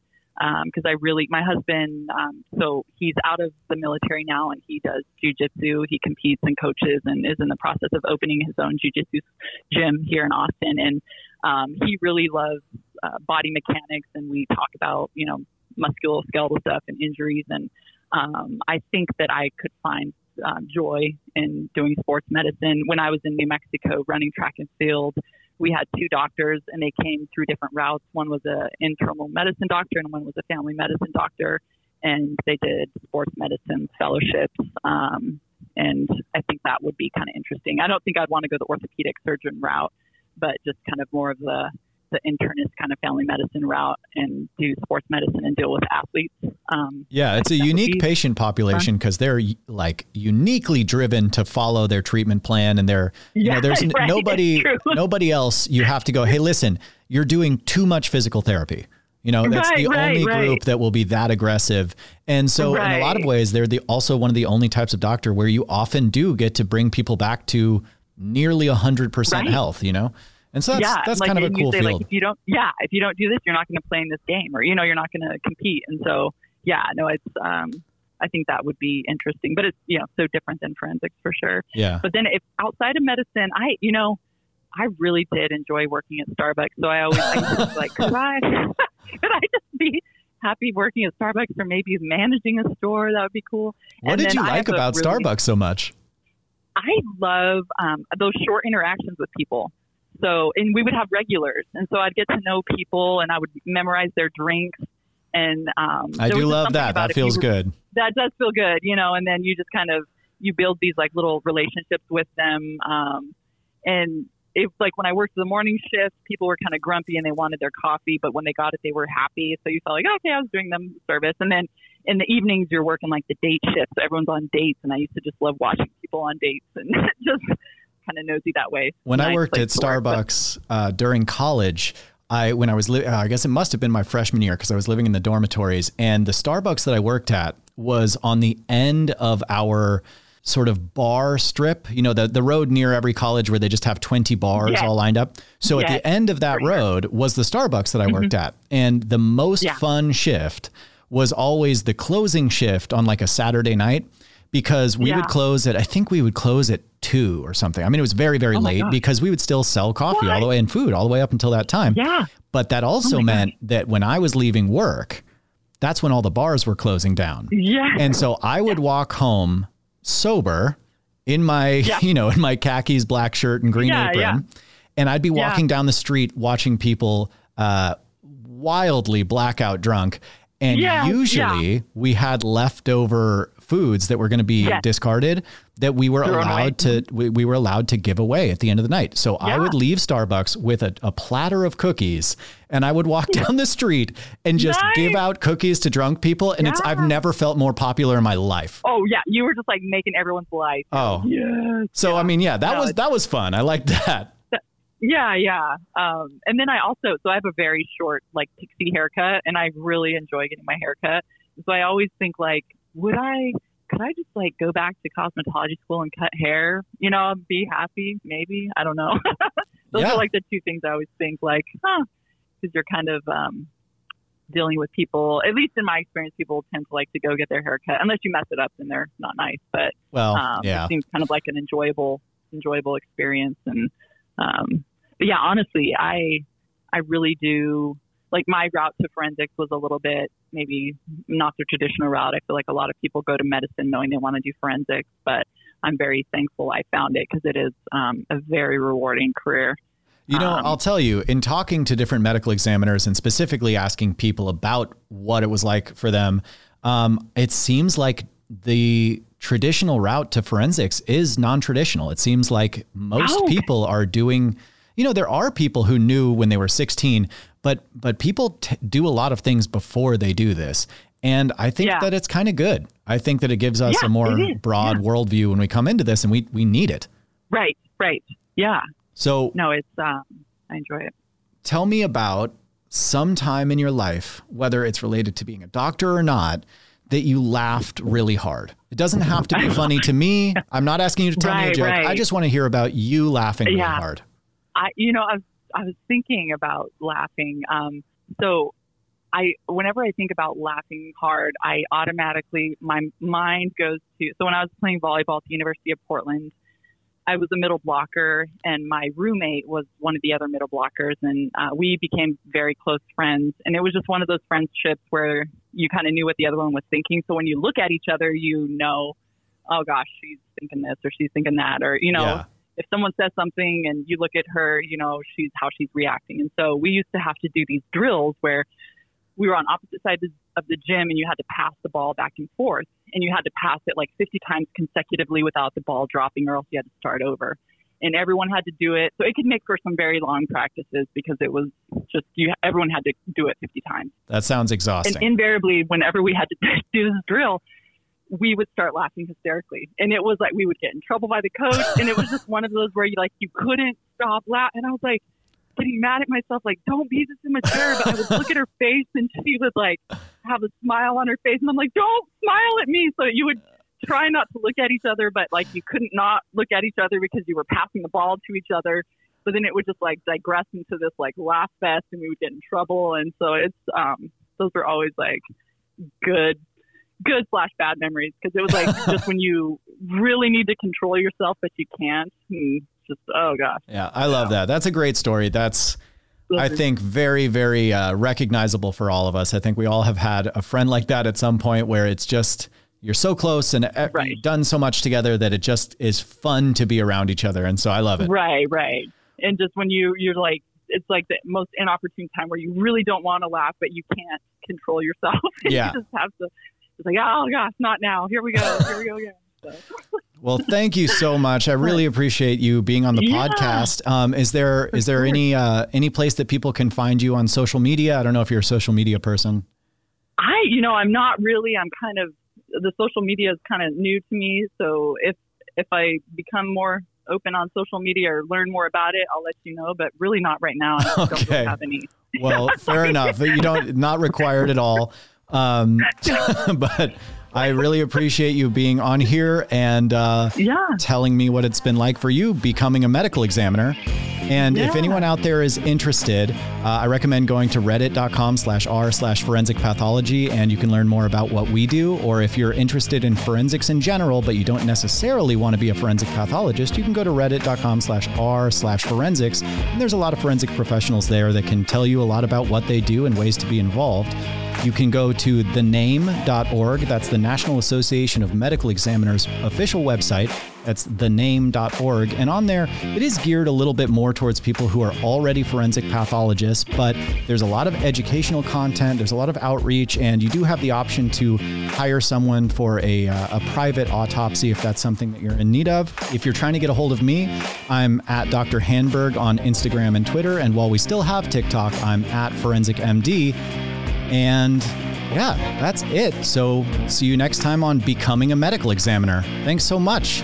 S2: because I really. My husband, um, so he's out of the military now, and he does jujitsu. He competes and coaches, and is in the process of opening his own jujitsu gym here in Austin, and um, he really loves uh, body mechanics, and we talk about you know musculoskeletal stuff and injuries, and um, I think that I could find uh, joy in doing sports medicine. When I was in New Mexico running track and field, we had two doctors, and they came through different routes. One was a internal medicine doctor, and one was a family medicine doctor, and they did sports medicine fellowships. Um, and I think that would be kind of interesting. I don't think I'd want to go the orthopedic surgeon route but just kind of more of the the internist kind of family medicine route and do sports medicine and deal with athletes. Um,
S1: Yeah, it's a unique patient population because they're like uniquely driven to follow their treatment plan, and they're you know there's n-
S2: right,
S1: nobody nobody else. You have to go. Hey, listen, you're doing too much physical therapy. You know that's the
S2: Right, right,
S1: only
S2: right.
S1: group that will be that aggressive, and so in a lot of ways, they're the also one of the only types of doctor where you often do get to bring people back to nearly hundred percent health. You know, and so that's
S2: yeah,
S1: that's
S2: like,
S1: kind of a
S2: you
S1: cool
S2: say,
S1: field.
S2: Like, if you don't, yeah, if you don't do this, you're not going to play in this game, or you know, you're not going to compete. And so, yeah, no, it's. Um, I think that would be interesting, but it's you know so different than forensics for sure.
S1: yeah,
S2: But then, if outside of medicine, I you know, I really did enjoy working at Starbucks. So I always I just like, could I, could I just be happy working at Starbucks or maybe managing a store? That would be cool.
S1: what
S2: And
S1: did you
S2: I
S1: like about
S2: really-
S1: Starbucks so much?
S2: I love um, those short interactions with people. So, and we would have regulars, and so I'd get to know people, and I would memorize their drinks. And um,
S1: I do love that. That feels
S2: were-
S1: good.
S2: That does feel good, you know. And then you just kind of you build these like little relationships with them. Um, and it's like when I worked the morning shift, people were kind of grumpy and they wanted their coffee, but when they got it, they were happy. So you felt like okay, I was doing them service. And then in the evenings, you're working like the date shift, so everyone's on dates, and I used to just love watching people on dates and just kind of nosy that way.
S1: When I worked at
S2: to work,
S1: Starbucks uh, during college, I when I was li- uh, I guess it must have been my freshman year because I was living in the dormitories, and the Starbucks that I worked at was on the end of our sort of bar strip. You know, the the road near every college where they just have twenty bars
S2: Yes.
S1: all lined up. So at the end of that
S2: sure.
S1: road was the Starbucks that I worked at, and the most
S2: Yeah.
S1: fun shift was always the closing shift on like a Saturday night because we would close at I think we would close at two or something. I mean, it was very very
S2: Oh
S1: late because we would still sell coffee all the way and food all the way up until that time.
S2: Yeah.
S1: But that also
S2: Oh
S1: meant that when I was leaving work, that's when all the bars were closing down.
S2: Yeah.
S1: And so I would walk home sober in my,
S2: Yeah.
S1: you know, in my khakis, black shirt, and green
S2: Yeah,
S1: apron,
S2: yeah.
S1: and I'd be
S2: Yeah.
S1: walking down the street watching people uh, wildly blackout drunk. And
S2: Yeah,
S1: usually we had leftover foods that were going to be
S2: Yes.
S1: discarded that we were
S2: Thrown away.
S1: allowed to we, we were allowed to give away at the end of the night. So I would leave Starbucks with a, a platter of cookies and I would walk down the street and just
S2: Nice.
S1: give out cookies to drunk people. And it's I've never felt more popular in my life.
S2: Oh yeah, you were just like making everyone's life.
S1: Oh.
S2: Yes.
S1: So I mean, yeah, that
S2: No,
S1: was that was fun. I liked that.
S2: Yeah, yeah. Um, and then I also, so I have a very short, like pixie haircut, and I really enjoy getting my haircut. So I always think, like, would I, could I just like go back to cosmetology school and cut hair? You know, be happy, maybe. I don't know. Those
S1: Yeah.
S2: are like the two things I always think, like, huh, because you're kind of um, dealing with people. At least in my experience, people tend to like to go get their hair cut unless you mess it up, then they're not nice. But
S1: Well,
S2: um,
S1: yeah.
S2: It seems kind of like an enjoyable, enjoyable experience. And, um, but yeah, honestly, I, I really do like my route to forensics was a little bit maybe not the traditional route. I feel like a lot of people go to medicine knowing they want to do forensics, but I'm very thankful I found it because it is um, a very rewarding career.
S1: You know,
S2: Um,
S1: I'll tell you, in talking to different medical examiners and specifically asking people about what it was like for them, um, it seems like the traditional route to forensics is non traditional. It seems like most
S2: Oh.
S1: people are doing, you know, there are people who knew when they were 16, but but people t- do a lot of things before they do this. And I think
S2: Yeah.
S1: that it's kind of good. I think that it gives us
S2: Yeah,
S1: a more broad worldview when we come into this and we, we need it.
S2: Right, right. Yeah.
S1: So
S2: No, it's, um, I enjoy it.
S1: tell me about some time in your life, whether it's related to being a doctor or not, that you laughed really hard. It doesn't have to be funny to me. I'm not asking you to tell me a
S2: Right.
S1: I just want to hear about you laughing really
S2: Yeah.
S1: hard.
S2: I, you know, I was, I was thinking about laughing. Um, so I, whenever I think about laughing hard, I automatically, my mind goes to, so when I was playing volleyball at the University of Portland, I was a middle blocker and my roommate was one of the other middle blockers and uh, we became very close friends. And it was just one of those friendships where you kind of knew what the other one was thinking. So when you look at each other, you know, oh gosh, she's thinking this or she's thinking that, or, you know,
S1: yeah.
S2: If someone says something and you look at her, you know, she's how she's reacting. And so we used to have to do these drills where we were on opposite sides of the gym and you had to pass the ball back and forth and you had to pass it like 50 times consecutively without the ball dropping or else you had to start over. And everyone had to do it. So it could make for some very long practices because it was just you everyone had to do it 50 times.
S1: That sounds exhausting.
S2: And invariably, whenever we had to do this drill, we would start laughing hysterically. And it was like we would get in trouble by the coach. and it was just one of those where you like you couldn't stop laughing. And I was like getting mad at myself, like, don't be this immature. But I would look at her face and she would like have a smile on her face. And I'm like, don't smile at me. So you would try not to look at each other, but like you couldn't not look at each other because you were passing the ball to each other. But then it would just like digress into this like laugh fest and we would get in trouble. And so it's, um, those were always like good, good slash bad memories because it was like just when you really need to control yourself, but you can't. And just, oh gosh.
S1: yeah, I love that. That's a great story. That's I think very, very uh, recognizable for all of us. I think we all have had a friend like that at some point where it's just you're so close and uh,
S2: Right.
S1: done so much together that it just is fun to be around each other. And so I love it.
S2: Right, right. And just when you you're like it's like the most inopportune time where you really don't want to laugh, but you can't control yourself.
S1: Yeah.
S2: you just have to. It's like, oh gosh, not now. Here we go. Here we go again. So,
S1: Well, thank you so much. I really appreciate you being on the
S2: Yeah.
S1: podcast. Um, is there is there any uh, any place that people can find you on social media? I don't know if you're a social media person.
S2: I, you know, I'm not really. I'm kind of the social media is kind of new to me. So if if I become more open on social media or learn more about it, I'll let you know. But really, not right now. I don't
S1: Okay.
S2: really have any.
S1: Well, fair enough. You don't not required at all. Um, but I really appreciate you being on here and uh,
S2: Yeah.
S1: telling me what it's been like for you becoming a medical examiner. And if anyone out there is interested, uh, I recommend going to reddit.com slash r slash forensic pathology and you can learn more about what we do. Or if you're interested in forensics in general, but you don't necessarily want to be a forensic pathologist, you can go to reddit.com slash r slash forensics. And there's a lot of forensic professionals there that can tell you a lot about what they do and ways to be involved. You can go to thename.org. That's the National Association of Medical Examiners official website. That's thename.org. And on there, it is geared a little bit more towards people who are already forensic pathologists, but there's a lot of educational content, there's a lot of outreach, and you do have the option to hire someone for a, uh, a private autopsy if that's something that you're in need of. If you're trying to get a hold of me, I'm at Dr. Hanberg on Instagram and Twitter. And while we still have TikTok, I'm at Forensic MD. And yeah, that's it. So see you next time on Becoming a Medical Examiner. Thanks so much.